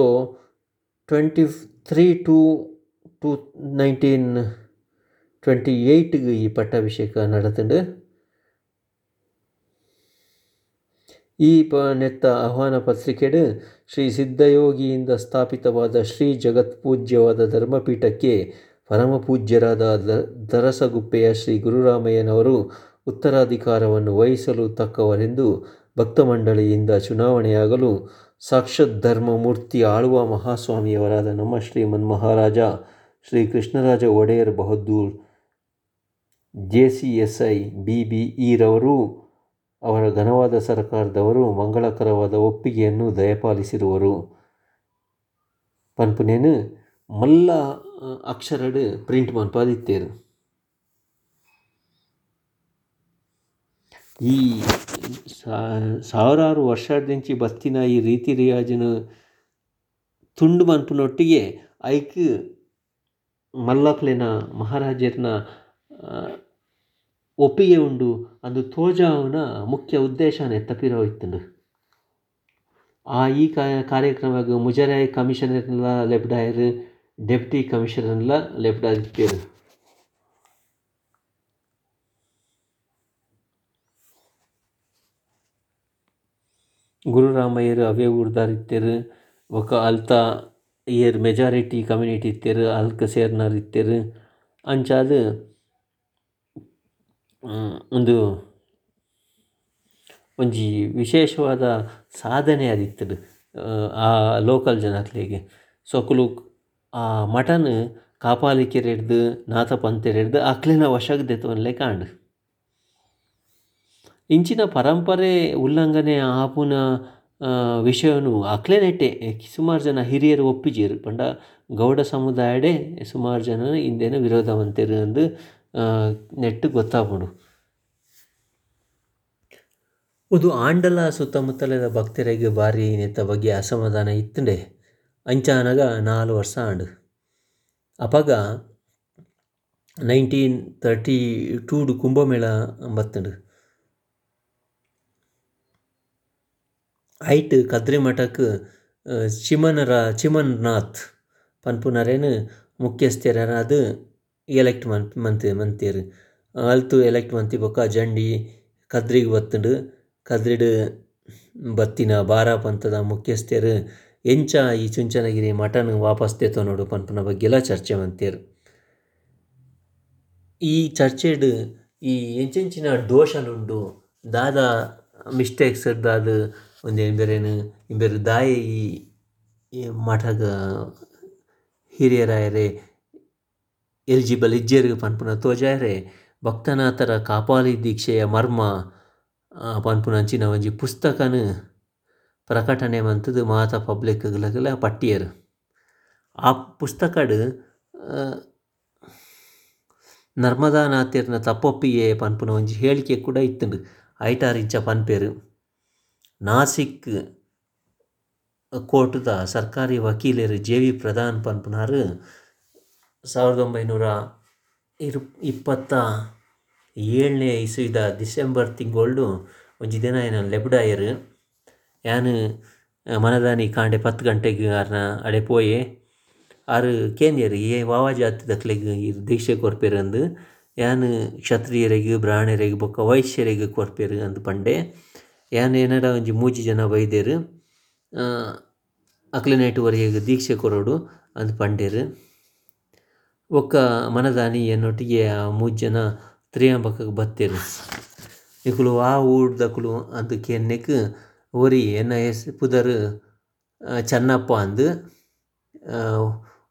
S1: twenty three two two nineteen twenty ಏಯ್ಟ್ಗ್ ಈ ಪಟ್ಟಾಭಿಷೇಕ ನಡತುಂಡು. ಈ ನೆತ್ತ ಆಹ್ವಾನ ಪತ್ರಿಕೆಡು ಶ್ರೀ ಸಿದ್ಧಯೋಗಿಯಿಂದ ಸ್ಥಾಪಿತವಾದ ಶ್ರೀ ಜಗತ್ಪೂಜ್ಯವಾದ ಧರ್ಮಪೀಠಕ್ಕೆ ಪರಮಪೂಜ್ಯರಾದ ದರಸಗುಪ್ಪೆಯ ಶ್ರೀ ಗುರುರಾಮಯ್ಯನವರು ಉತ್ತರಾಧಿಕಾರವನ್ನು ವಹಿಸಲು ತಕ್ಕವರೆಂದು ಭಕ್ತಮಂಡಳಿಯಿಂದ ಚುನಾವಣೆಯಾಗಲು ಸಾಕ್ಷಾತ್ ಧರ್ಮಮೂರ್ತಿ ಆಳುವ ಮಹಾಸ್ವಾಮಿಯವರಾದ ನಮ್ಮ Shriman Maharaja Shri Krishnaraja Wodeyar Bahadur, J C S I, B B ಇರವರು, ಅವರ ಘನವಾದ ಸರ್ಕಾರದವರು, ಮಂಗಳಕರವಾದ ಒಪ್ಪಿಗೆಯನ್ನು ದಯಪಾಲಿಸಿರುವರು. ಪನ್ಪುನೇನು, ಮಲ್ಲ ಅಕ್ಷರಡ್ ಪ್ರಿಂಟ್ ಮನ್ಪಾದಿತ್ತೇರು. ಈ ಸಾವಿರಾರು ವರ್ಷದಿಂಚಿ ಬತ್ತಿನ ಈ ರೀತಿ ರಿಯಾಜಿನ ತುಂಡು ಮನ್ಪುನೊಟ್ಟಿಗೆ ಐಕ್ ಮಲ್ಲಕ್ಲೆನ ಮಹಾರಾಜರ್ನ ಒಪ್ಪಿಗೆ ಉಂಡು. ಅಂದು ತೋಜಾವನ ಮುಖ್ಯ ಉದ್ದೇಶ ತಪ್ಪಿರೋ ಇತ್ತುಂಡು. ಆ ಈ ಕಾರ್ಯಕ್ರಮ ಮುಜರಾಯಿ ಕಮಿಷನರ್ಲ ಲೆಬ್ಡಾಯರ್ ಡೆಪ್ಟಿ ಕಮಿಷನರ್ಲ ಗುರುರಾಮಯ್ಯರ್ ಅವೇ ಊರ್ದಾರ್ ಬೊಕ ಅಲ್ತ ಏರ್ ಮೆಜಾರಿಟಿ ಕಮ್ಯುನಿಟಿ ಇತ್ತೆರ್, ಅಲ್ಕ ಸೇರ್ನರ್ ಇತ್ತೆರ್. ಅಂಚಾದ್ ಉಂದು ಒಂಜಿ ವಿಶೇಷವಾದ ಸಾಧನೆ ಆದಿತ್ತು ಆ ಲೋಕಲ್ ಜನಕ್ಲೆಗ್ ಸೊ ಅಕುಲು ಆ ಮಠನ್ ಕಾಪಾಲಿಕೆರೆಡ್ದ್ ನಾಥ ಪಂತೆರೆಡ್ದ್ ಅಕ್ಲೆನ ವಶಗ್ ದೆತೊನ್ಲೆ ಕಾಂಡ್. ಇಂಚಿನ ಪರಂಪರೆ ಉಲ್ಲಂಘನೆ ಆಪುನ ವಿಷಯನು ಅಕ್ಲೆ ನೆಟ್ಟೆ ಸುಮಾರು ಜನ ಹಿರಿಯರು ಒಪ್ಪಿಜೆರ್ ಪಂಡ ಗೌಡ ಸಮುದಾಯಡೆ ಸುಮಾರು ಜನ ಇಂದೆನ್ ವಿರೋಧ ಮಂತೆರ್ ಅಂದ್ ನೆಟ್ಟ್ ಗೊತ್ತಾಪುಂಡು. ಆಂಡಲ ಸುತ್ತಮುತ್ತಲಿನ ಭಕ್ತರಿಗೆ ಬಾರಿ ನೆತ್ತ ಬಗ್ಗೆ ಅಸಮಾಧಾನ ಇತ್ತುಂಡೆ. ಅಂಚಾನಗ ನಾಲ್ಕು ವರ್ಷ ಆಂಡು. ಅಪಗ ನೈನ್ಟೀನ್ ತರ್ಟಿ ಟೂಡು ಕುಂಭಮೇಳ ಬತ್ತುಂಡು ಐಟ್ ಕದ್ರಿ ಮಠಕ್ ಚಿಮನರ, ಚಿಮನ್ನಾಥ್ ಪನ್ಪುನರೆನ್ ಮುಖ್ಯಸ್ಥರಾದ್ ಎಲೆಕ್ಟ್ ಮನ್ ಮಂತ್ ಮಂತೆರ್ ಅಲ್ತು ಎಲೆಕ್ಟ್ ಮಂತಿ ಬೊಕ ಜಂಡಿ, ಕದ್ರಿಗೆ ಬತ್ತುಂಡು, ಕದ್ರಿಡ್ ಬತ್ತಿನ ಬಾರ ಪಂಥದ ಮುಖ್ಯಸ್ಥರು ಎಂಚ ಈ ಚುಂಚನಗಿರಿ ಮಠನ ವಾಪಸ್ ನೋಡು ಪನ್ಪುನ ಬಗ್ಗೆಲ್ಲ ಚರ್ಚೆ ಮಂತೆರ್ ಈ ಚರ್ಚೆಡ್ ಈ ಎಂಚೆಂಚಿನ ದೋಷನುಂಡು ದಾದ ಮಿಸ್ಟೇಕ್ಸ್ ದಾದ ಒಂಜಿ ಎಂಬೆರೆನ್ ಬೇರೆ ದಾಯಿ ಮಠಗ್ ಹಿರಿಯರಾಯರೆ, ಎಲಿಜಿಬಲ್ ಇಜ್ಜೆರ್ ಪನ್ಪುನ ತೋಜಾಯರೆ, ಭಕ್ತನಾಥರ ಕಾಪಾಲಿ ದೀಕ್ಷೆಯ ಮರ್ಮ ಪನ್ಪುನ ಅಂಚಿನ ಒಂಜಿ ಪುಸ್ತಕನ ಪ್ರಕಟಣೆ ಮಂತುದು ಮಾತ ಪಬ್ಲಿಕ್‌ಲಗಲ ಪಟ್ಟಿಯರು. ಆ ಪುಸ್ತಕಡು ನರ್ಮದಾನಾಥೆರ್ನ ತಪ್ಪೊಪ್ಪಿಗೆ ಪನ್ಪುನ ಒಂಜಿ ಹೇಳಿಕೆ ಕೂಡ ಇತ್ತುಂಡು. ಐಟಾರ್ ಇಂಚ ಪನ್ಪೆರ್. ನಾಸಿಕ್ ಕೋರ್ಟ್‌ದ ಸರ್ಕಾರಿ ವಕೀಲೆರ್ ಜೆ ವಿ ಪ್ರಧಾನ್ ಪನ್ಪುನಾರ್ ಸಾವಿರದ ಒಂಬೈನೂರ ಇರು ಇಪ್ಪತ್ತ ಏಳನೇ ಇಸವಿದ ಡಿಸೆಂಬರ್ ತಿಂಗೊಳ್ಡು ಒಂಜಿ ದಿನ ಏನ ಲೆಬ್ಡಾಯರು. ಯಾನ್ ಮನದಾನಿ ಕಾಂಡೆ ಪತ್ತು ಗಂಟೆಗೆ ಆರ್ನ ಅಡೆ ಪೋಯೆ. ಆರು ಕೇಂದ್ಯರ್ ಏ ವಾವ ಜಾತಿದಕ್ಲೆಗ್ ದೀಕ್ಷೆ ಕೊರ್ಪೆರ್ ಅಂದ್. ಯಾನ್, ಕ್ಷತ್ರಿಯರೆಗ್ ಬ್ರಾಹ್ಮಣರಿಗೆ ಬೊಕ್ಕ ವೈಶ್ಯರಿಗೆ ಕೊರ್ಪೆರ್ ಅಂದ್ ಪಂಡೆ. ಯಾನ್ ಏನಾರ ಒಂಜಿ ಮೂಜಿ ಜನ ಬೈದೆರ್ ಅಕ್ಲೆನೈಟ್ ಒರಿಯೆಗ್ ದೀಕ್ಷೆ ಕೊರೊಡು ಅಂದ್ ಪಂಡೆರ್. ಬೊಕ್ಕ ಮನದಾನಿ ಎನ್ನೊಟ್ಟಿಗೆ ಆ ಮೂಜಿ ಜನ ತ್ರಿಯಾಂಬಕಗ್ ಬತ್ತೆರ್. ಇಕುಲು ಆ ಊರ್ದಕುಲು ಅಂದ್ ಕೆನ್ನೆಕ್ ಒರಿ ಎನ್ನ ಎಸ್ ಪುದರ್ ಚನ್ನಪ್ಪ ಅಂದ್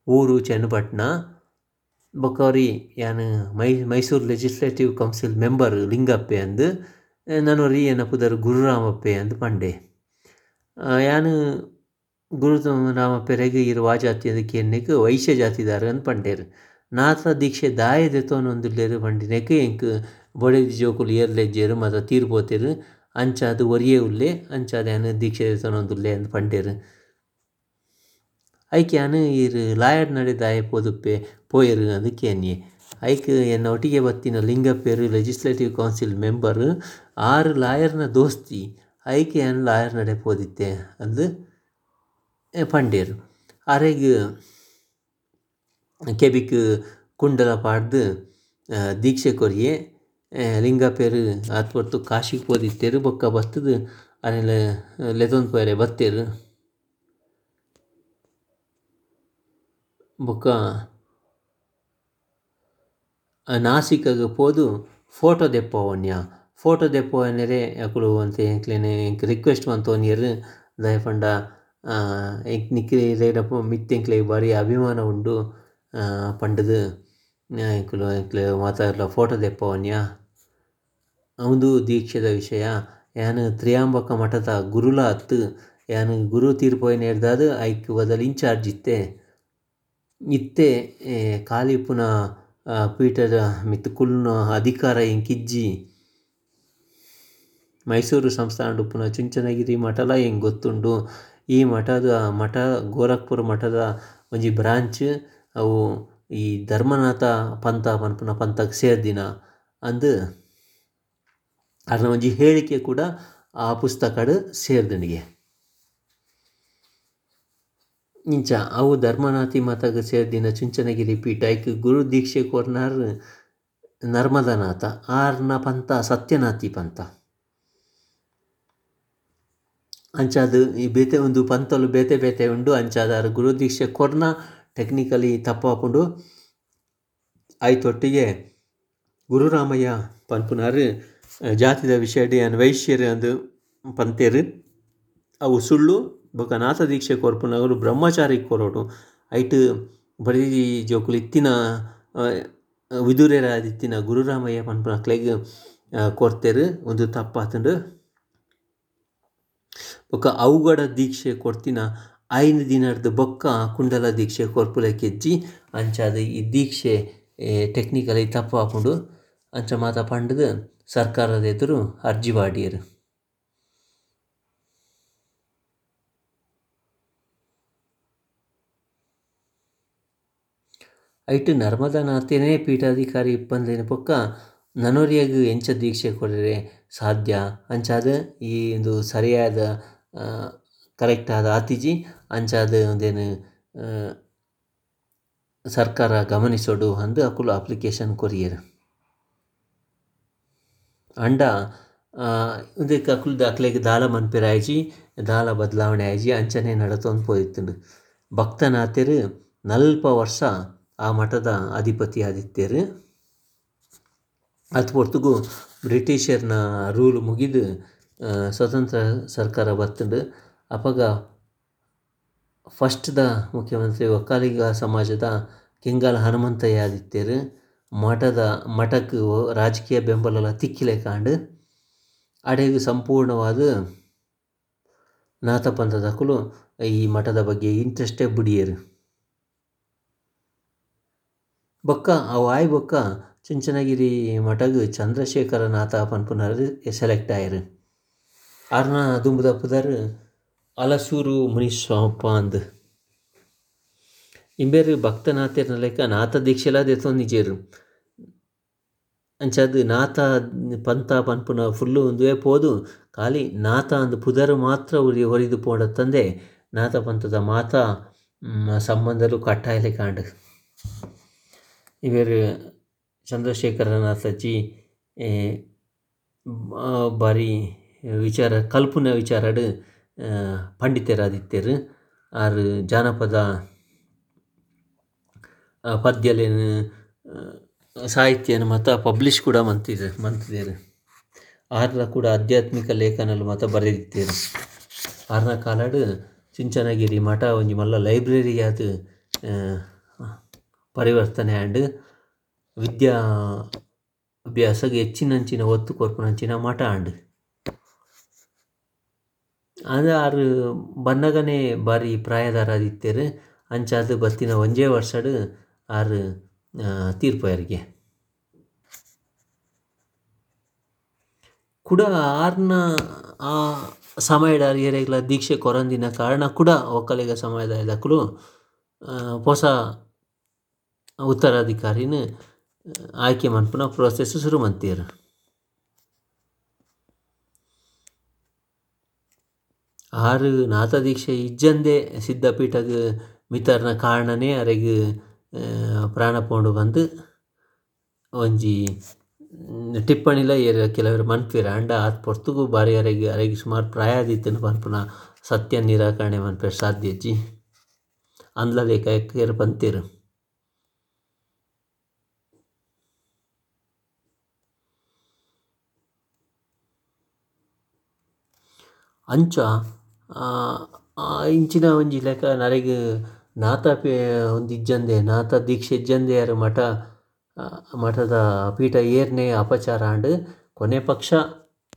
S1: ಊರು ಚನ್ನಪಟ್ಟಣ ಬೊಕ ಒರಿ ಯಾನ್ ಮೈ ಮೈಸೂರು ಲೆಜಿಸ್ಲೇಟಿವ್ ಕೌನ್ಸಿಲ್ ಮೆಂಬರ್ ಲಿಂಗಪ್ಪೆ ಅಂದ್ ನನೊರಿ ಏನ ಪುದರ್ ಗುರುರಾಮಪ್ಪೆ ಅಂದ್ ಪಂಡೆ. ಯಾನ್ ಗುರುರಾಮಪ್ಪೆರೆಗ್ ಇರ್ ವಾ ಜಾತಿ ಅಂದ್ ಕೆನ್ನೆಗ್ ವೈಶ್ಯ ಜಾತಿದಾರ ಅಂದ್ ಪಂಡೆರ್. ನಾತ್ರ ದೀಕ್ಷೆ ದಾಯೆ ದೆತೊನೊಂದುಲ್ಲೆರ್ ಪಂಡಿನೆಗ್ ಎಂಕ್ ಬೊಡೇಜಿ ಜೋಕುಲು ಏರ್ಲೆಜ್ಜೆರ್ ಮಾತ ತೀರ್ಪೋತೆರ್ ಅಂಚಾದ ಒರಿಯೇ ಉಲ್ಲೆ, ಅಂಚಾದ ಯಾನ್ ದೀಕ್ಷೆ ದೆತೊನೊಂದುಲ್ಲೆ ಅಂದ್ ಪಂಡೆರ್. ಐಕ್ ಯಾನ್ ಈರ್ ಲಾಯರ್ ನಡೆ ದಾಯೆ ಪೋದುಪ್ಪೆ ಪೋಯೆರ್ ಅಂದ್ ಕೇನ್ಯೆ. ಐಕ್ ಎನ್ನ ಒಟ್ಟಿಗೆ ಬತ್ತಿನ ಲಿಂಗಪ್ಪೆರ್ ಲೆಜಿಸ್ಲೇಟಿವ್ ಕೌನ್ಸಿಲ್ ಮೆಂಬರ್ ಆರು ಲಾಯರ್‌ನ ದೋಸ್ತಿ ಐಕ್ ಎನ್ ಲಾಯರ್ ನಡೆ ಪೋದಿತ್ತೆ ಅಂದ್ ಪಂಡೆರ್ ಅರೆಗ್ ಕೆಬಿಕ್ ಕುಂಡಲ ಪಾಡ್ದು ದೀಕ್ಷೆ ಕೊರಿಯೆ ಲಿಂಗಪ್ಪೆರ್ ಆತ್ ಪೊರ್ತು ಕಾಶಿಗ್ ಪೋದಿತ್ತೆರ್, ಬೊಕ್ಕ ಬತ್ತುದು ಅನೆಲ ಲೆತೊಂದು ಬತ್ತೇರು. ಬೊಕ ನಾಸಿಕ್‌ಗ್ ಫೋಟೋ ದೆಪ್ಪವನ್ಯ ಫೋಟೋ ದೆಪ್ಪೋವನೆರೆ ಅಕುಲು ಒಂತೆ ಎಂಕ್ಲೆನೆ ಎಂಕ್ ರಿಕ್ವೆಸ್ಟ್ ಮಂತೊನಿಯರ್ ದಾಯೆ ಪಂಡ ಎಂಕ್ ನಿಕ್ಲೆಗ್ ಮಿತ್ತೆಂಕ್ಲೆಗ್ ಬಾರಿ ಅಭಿಮಾನ ಉಂಡು ಪಂಡದ. ಎಂಕುಲು ಎಂಕ್ಲೆ ಮಾತ ಫೋಟೋ ದೆಪ್ಪವನ್ಯ ಅವಂದು ದೀಕ್ಷೆದ ವಿಷಯ. ಯಾನ್ ತ್ರಿಯಾಂಬಕ ಮಠದ ಗುರುಲ ಹತ್ತು ಯಾನ್ ಗುರು ತೀರ್ಪೋಯ್ ದಾದ್ ಐಕ್ ಬದಲು ಇನ್ಚಾರ್ಜ್ ಇತ್ತೆ ಇತ್ತೆ ಖಾಲಿ ಇಪ್ಪುನ ಪೀಠದ ಮಿತ್ತ್ ಕುಲ್ನ ಅಧಿಕಾರ ಎಂಕಿಜ್ಜಿ. ಮೈಸೂರು ಸಂಸ್ಥಾನಡ್ ಉಪ್ಪುನ ಚುಂಚನಗಿರಿ ಮಠಲ ಹೆಂಗ್ ಗೊತ್ತುಂಡು ಈ ಮಠದ ಮಠ, ಗೋರಖ್ಪುರ ಮಠದ ಒಂಜಿ ಬ್ರಾಂಚ್, ಅವು ಈ ಧರ್ಮನಾಥ ಪಂಥ ಪನ್ಪುನ ಪಂಥಕ್ಕೆ ಸೇರ್ದಿನ. ಅಂದು ಅದನ್ನ ಒಂಜಿ ಹೇಳಿಕೆ ಕೂಡ ಆ ಪುಸ್ತಕಡ್ ಸೇರ್ದುಂಡಿಗೆ ಇಂಚ ಅವು ಧರ್ಮನಾಥಿ ಮತಗ ಸೇರ್ದಿನ ಚುಂಚನಗಿರಿ ಪೀಠ ಐಕ್ ಗುರು ದೀಕ್ಷೆ ಕೊರ್ನಾರ್ ನರ್ಮದನಾಥ ಆರ್ನ ಪಂಥ, ಸತ್ಯನಾಥಿ ಪಂಥ. ಅಂಚಾದ ಈ ಬೇತೆ ಒಂದು ಪಂಥಲು ಬೇತೆ ಬೇತೆ ಉಂಡು, ಅಂಚಾದಾರ ಗುರು ದೀಕ್ಷೆ ಕೊರ್ನ ಟೆಕ್ನಿಕಲಿ ತಪ್ಪಾಪುಂಡು. ಆಯ್ತೊಟ್ಟಿಗೆ ಗುರುರಾಮಯ್ಯ ಪನ್ಪುನಾರ್ ಜಾತಿದ ವಿಷಯಡ್ ಅನ್ ವೈಶ್ಯರ್ ಅಂದು ಪಂತೇರು ಅವು ಸುಳ್ಳು ಬೊಕ ದೀಕ್ಷೆ ಕೊರ್ಪುನಗಲು ಬ್ರಹ್ಮಚಾರಿ ಕೊರೊಡು ಐಟ್ ಬಡೇಜಿ ಜೋಕುಲು ಇತ್ತಿನ ವಿದುರೇರಾದಿತ್ತಿನ ಗುರುರಾಮಯ್ಯ ಪನ್ಪುನ ಅಕ್ಲೆಗ್ ಕೊರ್ತೆರ್. ಒಂದು ತಪ್ಪಾತುಂಡು. ಬೊಕ ಅವುಗಡ ದೀಕ್ಷೆ ಕೊರ್ತಿನ ಐನ್ ದಿನರ್ದ್ ಬೊಕ್ಕ ಕುಂಡಲ ದೀಕ್ಷೆ ಕೊರ್ಪುಲಕ್ಕೆಜ್ಜಿ ಅಂಚಾದ ಈ ದೀಕ್ಷೆ ಟೆಕ್ನಿಕಲಿ ತಪ್ಪಾಪುಂಡು. ಅಂಚ ಮಾತ ಪಂಡದ ಸರ್ಕಾರದ ಎದುರು ಅರ್ಜಿ ಪಾಡಿಯರ್ ಐಟ್ ನಾತೇನೇ ಪೀಠಾಧಿಕಾರಿ ಇಪ್ಪಂದೆನ್ ಪಕ್ಕ ನನೊರಿಯಗ್ ಎಂಚ ದೀಕ್ಷೆ ಕೊರರೆ ಸಾಧ್ಯ. ಅಂಚಾದ್ ಈ ಒಂದು ಸರಿಯಾದ ಕರೆಕ್ಟ್ ಆದ ಆತಿಜಿ ಅಂಚಾದ್ ಒಂದೇನು ಸರ್ಕಾರ ಗಮನಿಸೋಡು ಅಂದು ಅಕುಲು ಅಪ್ಲಿಕೇಶನ್ ಕೊರಿಯರ್. ಅಂಡ ಇದಕ್ಕೆ ಅಕುಲ್ ದಾಖಲೆಗೆ ದಾಲ ಮನ್ಪಿರ ಆಯ್ಜಿ ದಾಲ ಬದಲಾವಣೆ ಆಯ್ಜಿ ಅಂಚನೆ ನಡತೊಂದು ಪೋಯಿತ್ತುಂಡು ಭಕ್ತನಾತೆರ್ ನಲ್ಪ ವರ್ಷ ಆ ಮಠದ ಅಧಿಪತಿ ಆದಿತ್ಯರು ಅತ್ ಪೊರ್ತುಗು ಬ್ರಿಟಿಷರ್ನ ರೂಲ್ ಮುಗಿದು ಸ್ವತಂತ್ರ ಸರ್ಕಾರ ಬರ್ತಂಡು ಅಪಗ ಫಸ್ಟ್ದ ಮುಖ್ಯಮಂತ್ರಿ ಒಕ್ಕಾಲಿಗ ಸಮಾಜದ ಕೆಂಗಾಲ ಹನುಮಂತಯ್ಯ ಆದಿತ್ಯರು ಮಠದ, ಮಠಕ್ಕೆ ರಾಜಕೀಯ ಬೆಂಬಲ ತಿಕ್ಕಿಲೆ ಕಾಂಡು, ಅಡೆಗೆ ಸಂಪೂರ್ಣವಾದ ನಾಥಪಂಥದಕ್ಕೂ ಈ ಮಠದ ಬಗ್ಗೆ ಇಂಟ್ರೆಸ್ಟೇ ಬುಡಿಯರು. ಬೊಕ್ಕ ಅವು ಆಯ್ ಬೊಕ್ಕ ಚುಂಚನಗಿರಿ ಮಠಗ್ ಚಂದ್ರಶೇಖರ ನಾಥ ಪನ್ಪುನರ್ ಸೆಲೆಕ್ಟ್ ಆಯ್ರು. ಆರ್ನ ದುಂಬುದ ಪುದರ್ ಅಲಸೂರು ಮುನಿಸ್ವಾಮಪ್ಪ ಅಂದ್. ಇಂಬೇರ್ ಭಕ್ತನಾಥೆರ್ನ ಲೆಕ್ಕ ನಾಥ ದೀಕ್ಷೆಲ ದೆತೊಂದಿಜೆರ್ ಅಂಚಾದ್ ನಾಥ ಪಂತ ಪನ್ಪುನ ಫುಲ್ಲು ಉಂದುವೆ ಪೋದು, ಖಾಲಿ ನಾಥ ಅಂದ್ ಪುದರ್ ಮಾತ್ರ ಉರಿ ಒರಿದು ತಂದೆ ನಾಥ ಪಂಥದ ಮಾತ ಸಂಬಂಧಲು ಕಟ್ಟಾಯಲೆ ಕಾಂಡ್. ಇವೆರ್ ಸಚಿ ಬಾರಿ ವಿಚಾರ, ಕಲ್ಪುನ ವಿಚಾರಡ್ ಪಂಡಿತರಾದಿತ್ಯರ್ ಆರ್ ಜಾನಪದ ಪದ್ಯಲೆನ್ ಸಾಹಿತ್ಯನ ಮತ ಪಬ್ಲಿಷ್ ಕೂಡ ಮಂತಿರ್ ಮಂತಿದೆರ್. ಆರ್ನ ಕೂಡ ಆಧ್ಯಾತ್ಮಿಕ ಲೇಖನಲ್ ಮತ ಬರೆದಿತ್ತೆರ್. ಆರ್ನ ಕಾಲಡ್ ಚಿಂಚನಗಿರಿ, ಮಠ, ಒಂಜಿ ಮಲ್ಲ ಲೈಬ್ರರಿ ಆದ್ ಪರಿವರ್ತನೆ ಆ್ಯಂಡ್ ವಿದ್ಯಾ ಅಭ್ಯಾಸಗ್ ಹೆಚ್ಚಿನಂಚಿನ ಒತ್ತು ಕೊರ್ಪುನಂಚಿನ ಮಠ ಆಂಡ್ ಅದು ಆರ್ ಬನ್ನಗನೆ ಬಾರಿ ಪ್ರಾಯದರಾದಿತ್ತೆರ್ ಅಂಚಾದ ಬತ್ತಿನ ಒಂಜೇ ವರ್ಷಡ್ ಆರ್ ತೀರ್ಪುವೆರ್ಗೆ ಕೂಡ ಆರ್ನ, ಆ ಸಮಯಡ್ ಏರೆಗ್ಲ ದೀಕ್ಷೆ ಕೊರಂದಿನ ಕಾರಣ ಕೂಡ ಒಕ್ಕಲಿಗ ಸಮುದಾಯದಕುಲು ಪೊಸ ಉತ್ತರಾಧಿಕಾರಿನ್ ಆಯ್ಕೆ ಮನ್ಪುನ ಪ್ರೋಸೆಸ್ ಶುರು ಮಂತೆರ್ ಆರು ನಾಥ ದೀಕ್ಷೆ ಇಜ್ಜಂದೆ ಮಿತರ್ನ ಕಾರಣನೇ ಅರೆಗೆ ಪ್ರಾಣ ಪೋಂಡು ಬಂದು, ಒಂಜಿ ಟಿಪ್ಪಣಿಲ ಏರ್ ಕೆಲವೆರ್ ಮನ್ಪುವೆರ್ ಆಂಡ ಆತ್ ಪೊರ್ತುಗು ಬಾರಿ ಅರೆಗೆ ಅರೆಗೆ ಸುಮಾರ್ ಪ್ರಾಯ ಮನ್ಪುನ ಸತ್ಯ ನಿರಾಕರಣೆ ಮನ್ಪೆರ್ ಸಾಧ್ಯ ಇಜ್ಜಿ ಅಂದ್ಲ ಲೇಖ ಪಂತೆರ್ ಅಂಚ ಇಂಚಿನ ಒಂಜಿ ಲೆಕ ನರೆಗ್ ನಾಥ ಒಂದು ಇಜ್ಜಂದೆ ನಾಥ ದೀಕ್ಷೆ ಇಜ್ಜಂದೆ ಆರ್ ಮಠ ಮಠದ ಪೀಠ ಏರ್ನೆ ಅಪಚಾರ ಆಂಡ್ ಕೊನೆ ಪಕ್ಷ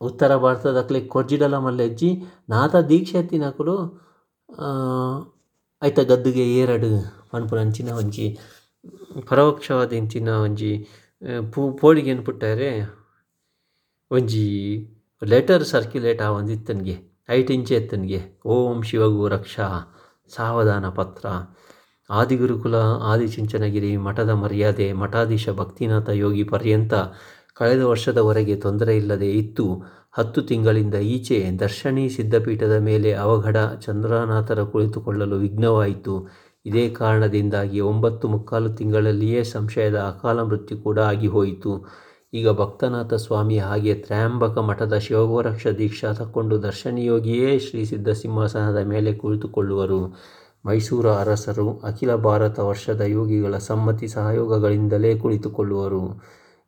S1: ಉತ್ತರ ಭಾರತದ ಅಕ್ಲೆಗ್ ಕೊರ್ಜಿಡಲ ಮಲ್ಲೆಜ್ಜಿ ನಾಥ ದೀಕ್ಷೆ ಎತ್ತಿನಕುಲು ಐತ ಗದ್ದುಗೆ ಏರಡ್ ಪನ್ಪುನಂಚಿನ ಒಂಜಿ, ಪರೋಕ್ಷವಾದ ಇಂಚಿನ ಒಂಜಿ ಪೂ ಪೋಡಿಗೆ ಪುಟ್ಟರೆ ಒಂಜಿ ಲೆಟರ್ ಸರ್ಕ್ಯುಲೇಟ್ ಆವೊಂದಿತ್ತನ್ಗೆ ಐಟ್ ಇಂಚೆ ಎತ್ತನ್ಗೆ ಓಂ ಶಿವಗು ರಕ್ಷಾ. ಸಾವಧಾನ ಪತ್ರ. ಆದಿಗುರುಕುಲ, ಆದಿಚುಂಚನಗಿರಿ, ಮಠದ ಮರ್ಯಾದೆ, ಮಠಾಧೀಶ ಭಕ್ತಿನಾಥ ಯೋಗಿ ಪರ್ಯಂತ ಕಳೆದ ವರ್ಷದವರೆಗೆ ತೊಂದರೆ ಇಲ್ಲದೆ ಇತ್ತು ಹತ್ತು ತಿಂಗಳಿಂದ ಈಚೆ ದರ್ಶನಿ ಸಿದ್ಧಪೀಠದ ಮೇಲೆ ಅವಘಡ ಚಂದ್ರನಾಥರ ಕುಳಿತುಕೊಳ್ಳಲು ವಿಘ್ನವಾಯಿತು. ಇದೇ ಕಾರಣದಿಂದಾಗಿ ಒಂಬತ್ತು ಮುಕ್ಕಾಲು ತಿಂಗಳಲ್ಲಿಯೇ ಸಂಶಯದ ಅಕಾಲ ಮೃತ್ಯು ಕೂಡ ಆಗಿ ಹೋಯಿತು. ಈಗ ಭಕ್ತನಾಥ ಸ್ವಾಮಿ ಹಾಗೆ ತ್ರಯಂಬಕ ಮಠದ ಶಿವಗೋರಕ್ಷ ದೀಕ್ಷಾ ತಕ್ಕೊಂಡು ದರ್ಶನಿಯೋಗಿಯೇ ಶ್ರೀ ಸಿದ್ಧಸಿಂಹಾಸನದ ಮೇಲೆ ಕುಳಿತುಕೊಳ್ಳುವರು. ಮೈಸೂರು ಅರಸರು ಅಖಿಲ ಭಾರತ ವರ್ಷದ ಯೋಗಿಗಳ ಸಮ್ಮತಿ ಸಹಯೋಗಗಳಿಂದಲೇ ಕುಳಿತುಕೊಳ್ಳುವರು.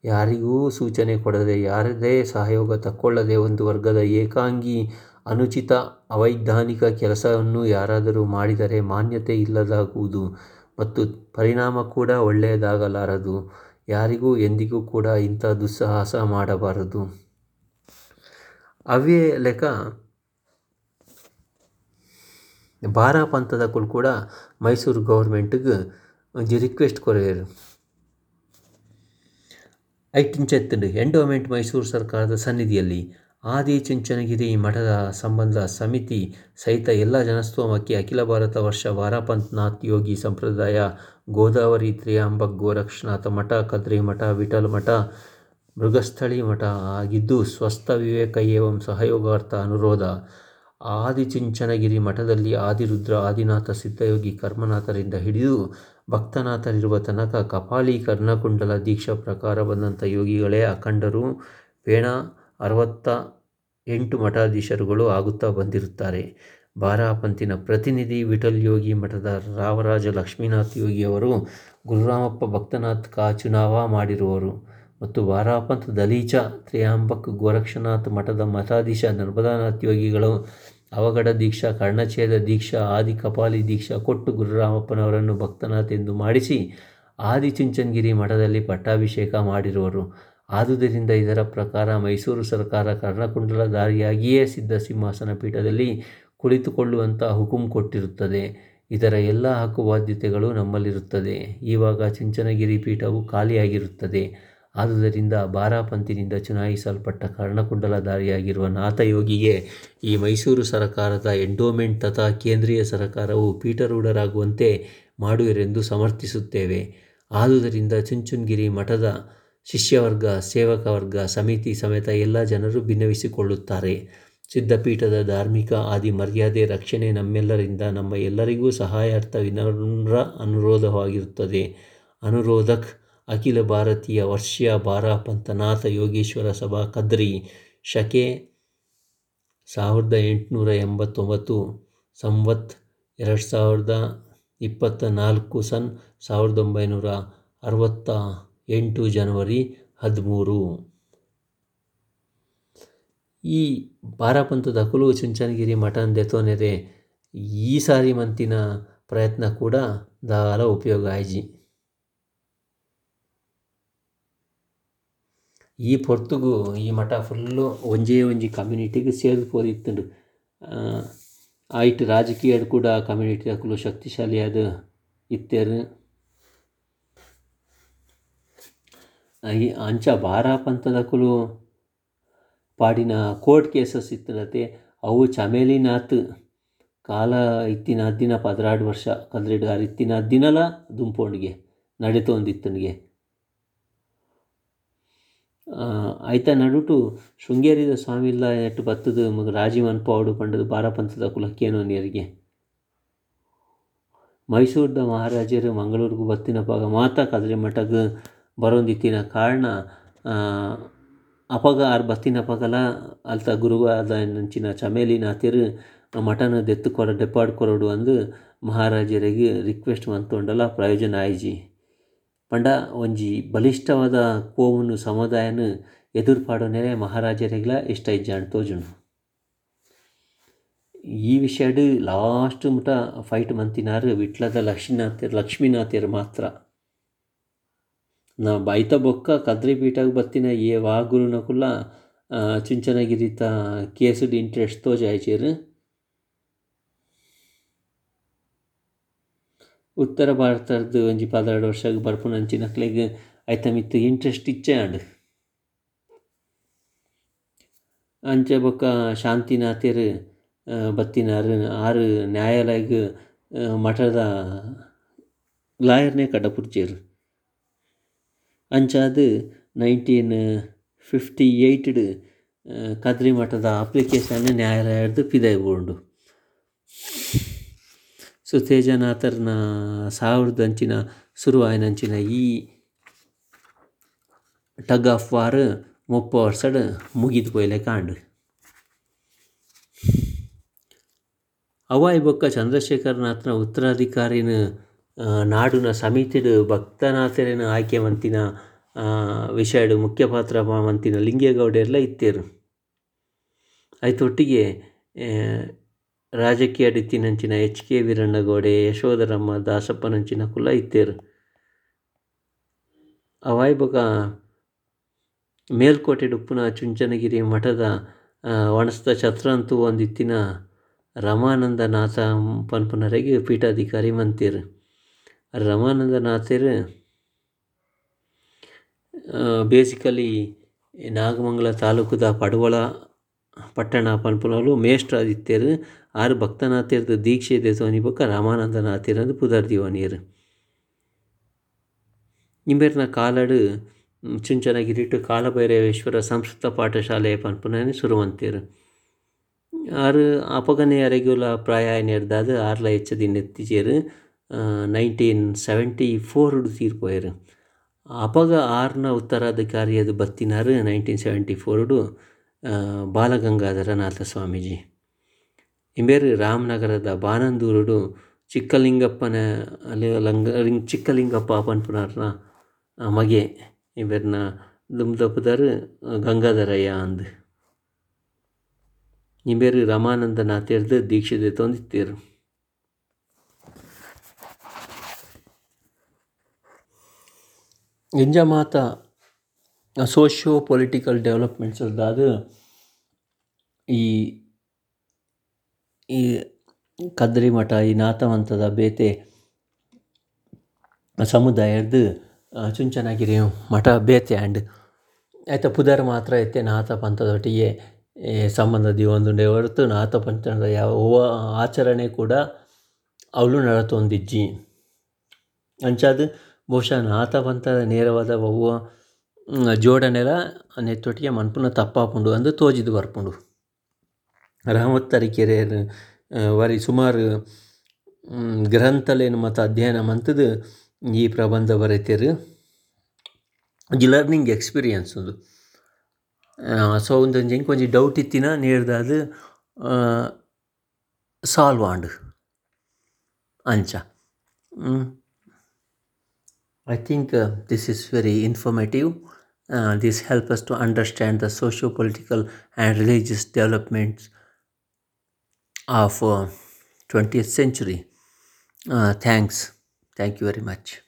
S1: ಯಾರಿಗೂ ಸೂಚನೆ ಕೊಡದೆ, ಯಾರದೇ ಸಹಯೋಗ ತಕ್ಕೊಳ್ಳದೆ ಒಂದು ವರ್ಗದ ಏಕಾಂಗಿ, ಅನುಚಿತ, ಅವೈಜ್ಞಾನಿಕ ಕೆಲಸವನ್ನು ಯಾರಾದರೂ ಮಾಡಿದರೆ ಮಾನ್ಯತೆ ಇಲ್ಲದಾಗುವುದು ಮತ್ತು ಪರಿಣಾಮ ಕೂಡ ಒಳ್ಳೆಯದಾಗಲಾರದು. ಯಾರಿಗೂ ಎಂದಿಗೂ ಕೂಡ ಇಂಥ ದುಸ್ಸಾಹಸ ಮಾಡಬಾರದು. ಅವೇ ಲೆಕ್ಕ ಬಾರಾ ಪಂಥದಕುಲು ಕೂಡ ಮೈಸೂರು ಗೌರ್ಮೆಂಟ್ಗೆ ಒಂಜಿ ರಿಕ್ವೆಸ್ಟ್ ಕೊರೆಯರು. ಐಟಿಂಚೆತ್ತುಂಡು ಎಂಡೋಮೆಂಟ್ ಮೈಸೂರು ಸರ್ಕಾರದ ಸನ್ನಿಧಿಯಲ್ಲಿ ಆದಿಚುಂಚನಗಿರಿ ಮಠದ ಸಂಬಂಧ ಸಮಿತಿ ಸಹಿತ ಎಲ್ಲ ಜನಸ್ತೋಮಕ್ಕೆ ಅಖಿಲ ಭಾರತ ವರ್ಷ ವಾರಾಪಂಥನಾಥ್ ಯೋಗಿ ಸಂಪ್ರದಾಯ ಗೋದಾವರಿ ತ್ರಿಯಾಂಬಕ್ ಗೋರಕ್ಷನಾಥ ಮಠ, ಕದ್ರಿ ಮಠ, ವಿಠಲ್ ಮಠ, ಮೃಗಸ್ಥಳಿ ಮಠ ಆಗಿದ್ದು ಸ್ವಸ್ಥ ವಿವೇಕ ಏವಂ ಸಹಯೋಗಾರ್ಥ ಅನುರೋಧ. ಆದಿಚುಂಚನಗಿರಿ ಮಠದಲ್ಲಿ ಆದಿರುದ್ರ, ಆದಿನಾಥ ಸಿದ್ಧಯೋಗಿ ಕರ್ಮನಾಥರಿಂದ ಹಿಡಿದು ಭಕ್ತನಾಥರಿರುವ ತನಕ ಕಪಾಲಿ ಕರ್ಣಕುಂಡಲ ದೀಕ್ಷಾ ಪ್ರಕಾರ ಬಂದಂಥ ಯೋಗಿಗಳೇ ಅಖಂಡರು. ಪೇಣ ಅರವತ್ತ ಎಂಟು ಮಠಾಧೀಶರುಗಳು ಆಗುತ್ತಾ ಬಂದಿರುತ್ತಾರೆ. ಬಾರಾಪಂತಿನ ಪ್ರತಿನಿಧಿ ವಿಠಲ್ ಯೋಗಿ ಮಠದ ರಾವರಾಜ ಲಕ್ಷ್ಮೀನಾಥ್ ಯೋಗಿಯವರು ಗುರುರಾಮಪ್ಪ ಭಕ್ತನಾಥ್ ಕಾ ಚುನಾವ ಮಾಡಿರುವರು. ಮತ್ತು ಬಾರಾಪಂತ್ ದಲೀಚ ತ್ರಿಯಾಂಬಕ್ ಗೋರಕ್ಷನಾಥ್ ಮಠದ ಮಠಾಧೀಶ ನರ್ಮದಾನಾಥ್ ಯೋಗಿಗಳು ಅವಘಡ ದೀಕ್ಷಾ ಕರ್ಣಛೇದ ದೀಕ್ಷಾ, ಆದಿ ಕಪಾಲಿ ದೀಕ್ಷಾ ಕೊಟ್ಟು ಗುರುರಾಮಪ್ಪನವರನ್ನು ಭಕ್ತನಾಥ್ ಎಂದು ಮಾಡಿಸಿ ಆದಿಚುಂಚನಗಿರಿ ಮಠದಲ್ಲಿ ಪಟ್ಟಾಭಿಷೇಕ ಮಾಡಿರುವರು. ಆದುದರಿಂದ ಇದರ ಪ್ರಕಾರ ಮೈಸೂರು ಸರ್ಕಾರ ಕರ್ಣಕುಂಡಲಧಾರಿಯಾಗಿಯೇ ಸಿದ್ಧ ಸಿಂಹಾಸನ ಪೀಠದಲ್ಲಿ ಕುಳಿತುಕೊಳ್ಳುವಂಥ ಹುಕುಂ ಕೊಟ್ಟಿರುತ್ತದೆ. ಇದರ ಎಲ್ಲ ಹಕ್ಕು ಬಾಧ್ಯತೆಗಳು ನಮ್ಮಲ್ಲಿರುತ್ತದೆ. ಈವಾಗ ಚುಂಚನಗಿರಿ ಪೀಠವು ಖಾಲಿಯಾಗಿರುತ್ತದೆ. ಆದುದರಿಂದ ಬಾರಾಪಂತಿನಿಂದ ಚುನಾಯಿಸಲ್ಪಟ್ಟ ಕರ್ಣಕುಂಡಲಧಾರಿಯಾಗಿರುವ ನಾಥಯೋಗಿಗೆ ಈ ಮೈಸೂರು ಸರಕಾರದ ಎಂಡೋಮೆಂಟ್ ತಥಾ ಕೇಂದ್ರೀಯ ಸರಕಾರವು ಪೀಠರೂಢರಾಗುವಂತೆ ಮಾಡುವರೆಂದು ಸಮರ್ಥಿಸುತ್ತೇವೆ. ಆದುದರಿಂದ ಚುಂಚುನ್ಗಿರಿ ಮಠದ ಶಿಷ್ಯವರ್ಗ ಸೇವಕ ವರ್ಗ ಸಮಿತಿ ಸಮೇತ ಎಲ್ಲ ಜನರು ಭಿನ್ನವಿಸಿಕೊಳ್ಳುತ್ತಾರೆ ಸಿದ್ಧಪೀಠದ ಧಾರ್ಮಿಕ ಆದಿ ಮರ್ಯಾದೆ ರಕ್ಷಣೆ ನಮ್ಮೆಲ್ಲರಿಂದ ನಮ್ಮ ಎಲ್ಲರಿಗೂ ಸಹಾಯಾರ್ಥ ವಿನಮ್ರ ಅನುರೋಧವಾಗಿರುತ್ತದೆ. ಅನುರೋಧಕ್ ಅಖಿಲ ಭಾರತೀಯ ವರ್ಷ ಬಾರ ಪಂಥನಾಥ ಯೋಗೇಶ್ವರ ಸಭಾ ಕದ್ರಿ ಶಕೆ ಸಾವಿರದ ಎಂಟುನೂರ ಎಂಬತ್ತೊಂಬತ್ತು ಸಂವತ್ ಎರಡು ಸಾವಿರದ ಇಪ್ಪತ್ತ ನಾಲ್ಕು ಸನ್ ಸಾವಿರದ ಒಂಬೈನೂರ ಅರವತ್ತ ಎಂಟು ಜನವರಿ ಹದಿಮೂರು. ಈ ಬಾರಪಂತದ ಕುಲು ಚುಂಚನಗಿರಿ ಮಠನ್ ದೆತೋನೆರೆ ಈ ಸಾರಿ ಮಂತಿನ ಪ್ರಯತ್ನ ಕೂಡ ದಾಲ ಉಪಯೋಗ ಆಯ್ಜಿ. ಈ ಪೊರ್ತುಗು ಈ ಮಠ ಫುಲ್ಲು ಒಂಜೇ ಒಂಜಿ ಕಮ್ಯುನಿಟಿಗೆ ಸೇರ್ದು ಪೋದಿತ್ತುಂಡು. ಆಯ್ತು ರಾಜಕೀಯಡ್ ಕೂಡ ಕಮ್ಯುನಿಟಿ ಅಕುಲು ಶಕ್ತಿಶಾಲಿಯಾದ್ ಇತ್ತೆರ್. ಅಂಚ ಅಂಚ ಬಾರಾಪಂತದಕುಲು ಪಾಡಿನ ಕೋರ್ಟ್ ಕೇಸಸ್ ಇತ್ತಿರತ್ತೆ ಅವು ಚಮೇಲಿನಾತ್ ಕಾಲ ಇತ್ತಿನ ದಿನ, ಪದ್ರಾಡು ವರ್ಷ ಕದ್ರೆಡ್ ಆರ್ ಇತ್ತಿನ ಅದ್ದಿನಲ ದುಂಪೊಂಡಿಗೆ ನಡೆತೊಂದಿತ್ತುಂಡಿಗೆ ಆಯ್ತ ನಡುಟು ಶೃಂಗೇರಿದ ಸ್ವಾಮಿಲ್ಲ ನೆಟ್ಟು ಬತ್ತದು ಮಗ ರಾಜೀವನ್ ಪಾವಡು ಪಂಡದು ಬಾರಪಂಥದ ಕುಲಕ್ಕೇನೋ ನೀರಿಗೆ. ಮೈಸೂರದ ಮಹಾರಾಜರು ಮಂಗಳೂರಿಗೂ ಬತ್ತಿನ ಪಾಗ ಮಾತ ಕದ್ರಿ ಮಠಗ ಬರೋಂದಿತ್ತಿನ ಕಾರಣ ಅಪಗ ಆರ್ ಬತ್ತಿನ ಪಗಲ ಅಲ್ತ ಗುರುವಾದ ನಂಚಿನ ಚಮೇಲಿನಾಥೆರ್ ಮಠನ ದೆತ್ತು ಕೊರ ಡೆಪಾಡ್ ಕೊರಡು ಅಂದು ಮಹಾರಾಜರಿಗೆ ರಿಕ್ವೆಸ್ಟ್ ಮಂತೊಂಡಲ ಪ್ರಯೋಜನ ಆಯ್ಜಿ. ಪಂಡ ಒಂಜಿ ಬಲಿಷ್ಠವಾದ ಕೋವುನು ಸಮುದಾಯನ್ ಎದುರುಪಾಡೊನೆರೆ ಮಹಾರಾಜರೆಗ್ಲ ಇಷ್ಟ ಇಜ್ಜಾಂಡ್ ತೋಜುಂಡು ಈ ವಿಷಯಡ್ ಲಾಸ್ಟ್ ಮುಟ ಫೈಟ್ ಮಂತಿನಾರ್ ವಿಟ್ಲದ ಲಕ್ಷ್ಮೀನಾಥ್, ಲಕ್ಷ್ಮೀನಾಥ್ಯರು ಮಾತ್ರ. ನಾ ಬೈತ ಬೊಕ್ಕ ಕದ್ರಿ ಪೀಠಗ್ ಬತ್ತಿನ ಏ ವಾಗುರುನಕುಲ್ಲ ಚುಂಚನಗಿರಿತ ಕೇಸುಡ್ ಇಂಟ್ರೆಸ್ಟ್ ತೋಜಾಯ್ಚೆರ್ ಉತ್ತರ ಭಾರತದ ಒಂಜಿ ವರ್ಷಕ್ಕೆ ವರ್ಷಗ್ ಬರ್ಪುನಂಚಿನಕ್ಲೆಗ್ ಐತ ಮಿತ್ತ್ ಇಂಟ್ರೆಸ್ಟ್ ಇಚ್ಚೆ ಆಂಡ್. ಅಂಚೆ ಬೊಕ್ಕ ಶಾಂತಿನಾಥೆರ್ ಬತ್ತಿನಾರ್ ಆರು ನ್ಯಾಯಾಲಯಗ್ ಮಠದ ಲಾಯರ್ನೇ ಕಡಪುರ್ಜೆರ್ ಅಂಚಾದ್ ನೈನ್ಟೀನ್ ಫಿಫ್ಟಿ ಏಯ್ಟ್ಡ್ ಕದ್ರಿ ಮಠದ ಅಪ್ಲಿಕೇಶನ್ ನ್ಯಾಯಾಲಯಡ್ ಪಿದಾಯ್ ಬೋಂಡು ಸೊ, ತೇಜನಾಥರ್ನ ಸಾವಿರದ ಅಂಚಿನ ಶುರುವಾಯಿನಂಚಿನ ಈ ಟಗ್ ಆಫ್ ವಾರ್ ಮುಪ್ಪ ವರ್ಷಡ್ ಮುಗಿದು ಪೋಯ್ಲೆ ಕಾಂಡ್. ಅವಾಯ್ ಬೊಕ್ಕ ಚಂದ್ರಶೇಖರನಾಥ್ನ ಉತ್ತರಾಧಿಕಾರಿನ ನಾಡುನ ಸಮಿತಿಡ್ ಭಕ್ತನಾಥರೆನ ಆಯ್ಕೆ ಮಂತಿನ ವಿಷಯಡ್ ಮುಖ್ಯ ಪಾತ್ರ ಮಂತಿನ ಲಿಂಗೇಗೌಡೆರ್ಲ ಇತ್ತೇರು. ಐತೊಟ್ಟಿಗೆ ರಾಜಕೀಯ ಡಿತ್ತಿನಂಚಿನ ಎಚ್ ಕೆ ವೀರಣ್ಣಗೌಡೆ, ಯಶೋಧರಮ್ಮ ದಾಸಪ್ಪನಂಚಿನ ಕುಲ ಇತ್ತೇರು. ಅವಾಯ್ ಬೊಕ ಮೇಲ್ಕೋಟೆಡ್ ಉಪ್ಪುನ ಚುಂಚನಗಿರಿ ಮಠದ ವಣಸ್ತ ಛತ್ರ ಒಂದಿತ್ತಿನ ರಮಾನಂದನಾಥ ಪನ್ಪುನರೆಗೆ ಪೀಠಾಧಿಕಾರಿ ಮಂತೆರ್ ರಮಾನಂದನಾಥೆರ್ ಬೇಸಿಕಲಿ ನಾಗಮಂಗಲ ತಾಲೂಕುದ ಪಡವಳ ಪಟ್ಟಣ ಪನ್ಪುನಲು ಮೇಷ್ಟ್ರ ಆದಿತ್ಯರ್ ಆರ್ ಭಕ್ತನಾಥೆರ್ದು ದೀಕ್ಷೆ ದೆತೊನಿ ಬೊಕ ರಾಮಾನಂದನಾಥೆರ್ ಅಂದ್ ಪುದರ್ ದೀವನಿಯರ್ ಇಂಬೆರ್ನ ಕಾಲಡ್ ಚುಂಚನಗಿರಿಟ್ ಕಾಲಭೈರವೇಶ್ವರ ಸಂಸ್ಕೃತ ಪಾಠಶಾಲೆ ಪನ್ಪುನನೆ ಶುರುವಂತೆರ್ ಆರ್ ಅಪಗನೆ ಅರೆಗುಲ ನೆರೆದಾದ ಆರ್ಲ ಹೆಚ್ಚದಿನ ಎತ್ತಿಜೆರ್ ನೈನ್ಟೀನ್ ಸೆವೆಂಟಿ ಫೋರ್ಡು ತೀರ್ ಅಪಗ ಆರ್ನ ಉತ್ತರಾಧಿಕಾರಿ ಬತ್ತಿನಾರ್ ನೈನ್ಟೀನ್ ಸೆವೆಂಟಿ ಫೋರ್ಡು ಬಾಲಗಂಗಾಧರನಾಥ ಸ್ವಾಮೀಜಿ. ಇಂಬೇರು ರಾಮನಗರದ ಬಾನಂದೂರುಡು ಚಿಕ್ಕಲಿಂಗಪ್ಪನ ಲಂಗ ಚಿಕ್ಕಲಿಂಗಪ್ಪ ಅಪನ್ಪುನರ್ನ ಮಗೆ ಇವೆರ್ನ ದುಮ್ದಪ್ಪದಾರು ಗಂಗಾಧರಯ್ಯ ಅಂದ್. ಇಂಬೇರು ರಮಾನಂದನಾಥೇರ್ದು ದೀಕ್ಷೆ ತೊಂದಿತ್ತೇರು. ಮಾತ ಸೋಷಿಯೋ ಪೊಲಿಟಿಕಲ್ ಡೆವಲಪ್ಮೆಂಟ್ಸ್ ಅದಾದ ಈ ಈ ಕದ್ರಿ ಮಠ ಈ ನಾಥವಂತದ ಬೇತೆ ಸಮುದಾಯದ ಚುಂಚನಗಿರಿ ಮಠ ಬೇತೆ ಆ್ಯಂಡ್ ಐತ ಪುದರ್ ಮಾತ್ರ ಐತೆ ನಾಥ ಪಂಥದೊಟ್ಟಿಗೆ ಸಂಬಂಧ ಒಂದು ಹೊರತು ನಾಥ ಪಂಥದ ಯಾವ ಆಚರಣೆ ಕೂಡ ಅವಳು ನಡತೊಂದಿಜ್ಜಿ ಅಂಚಾದ್ ಬಹುಶಃ ನಾತ ಪಂಥದ ನೇರವಾದ ಒವ್ವ ಜೋಡನೆಲ ನೆತ್ತೊಟ್ಟಿಗೆ ಮನ್ಪುನ ತಪ್ಪಾಪುಂಡು ಅಂದ್ ತೋಜಿದ್ ಬರ್ಪುಂಡು. ರಾಮತ್ತರಿಕೆರೆ ವರಿ ಸುಮಾರು ಗ್ರಂಥಲೆನ್ ಮತ್ತು ಅಧ್ಯಯನ ಮಂತದು ಈ ಪ್ರಬಂಧ ಬರೆತೆರ್. ಒಂಜಿ ಲರ್ನಿಂಗ್ ಎಕ್ಸ್ಪೀರಿಯನ್ಸ್ ಒಂದು ಸೊ ಉಂದೊಂಜಿ ಹೆಂಗೆ ಒಂಜಿ ಡೌಟ್ ಇತ್ತಿನ ನೀಡ್ದಾದ ಸಾಲ್ವ್ ಆಂಡ್ ಅಂಚ. I think uh, this is very informative. Uh, this helps us to understand the socio-political and religious developments of uh, 20th century. Uh, thanks. Thank you very much.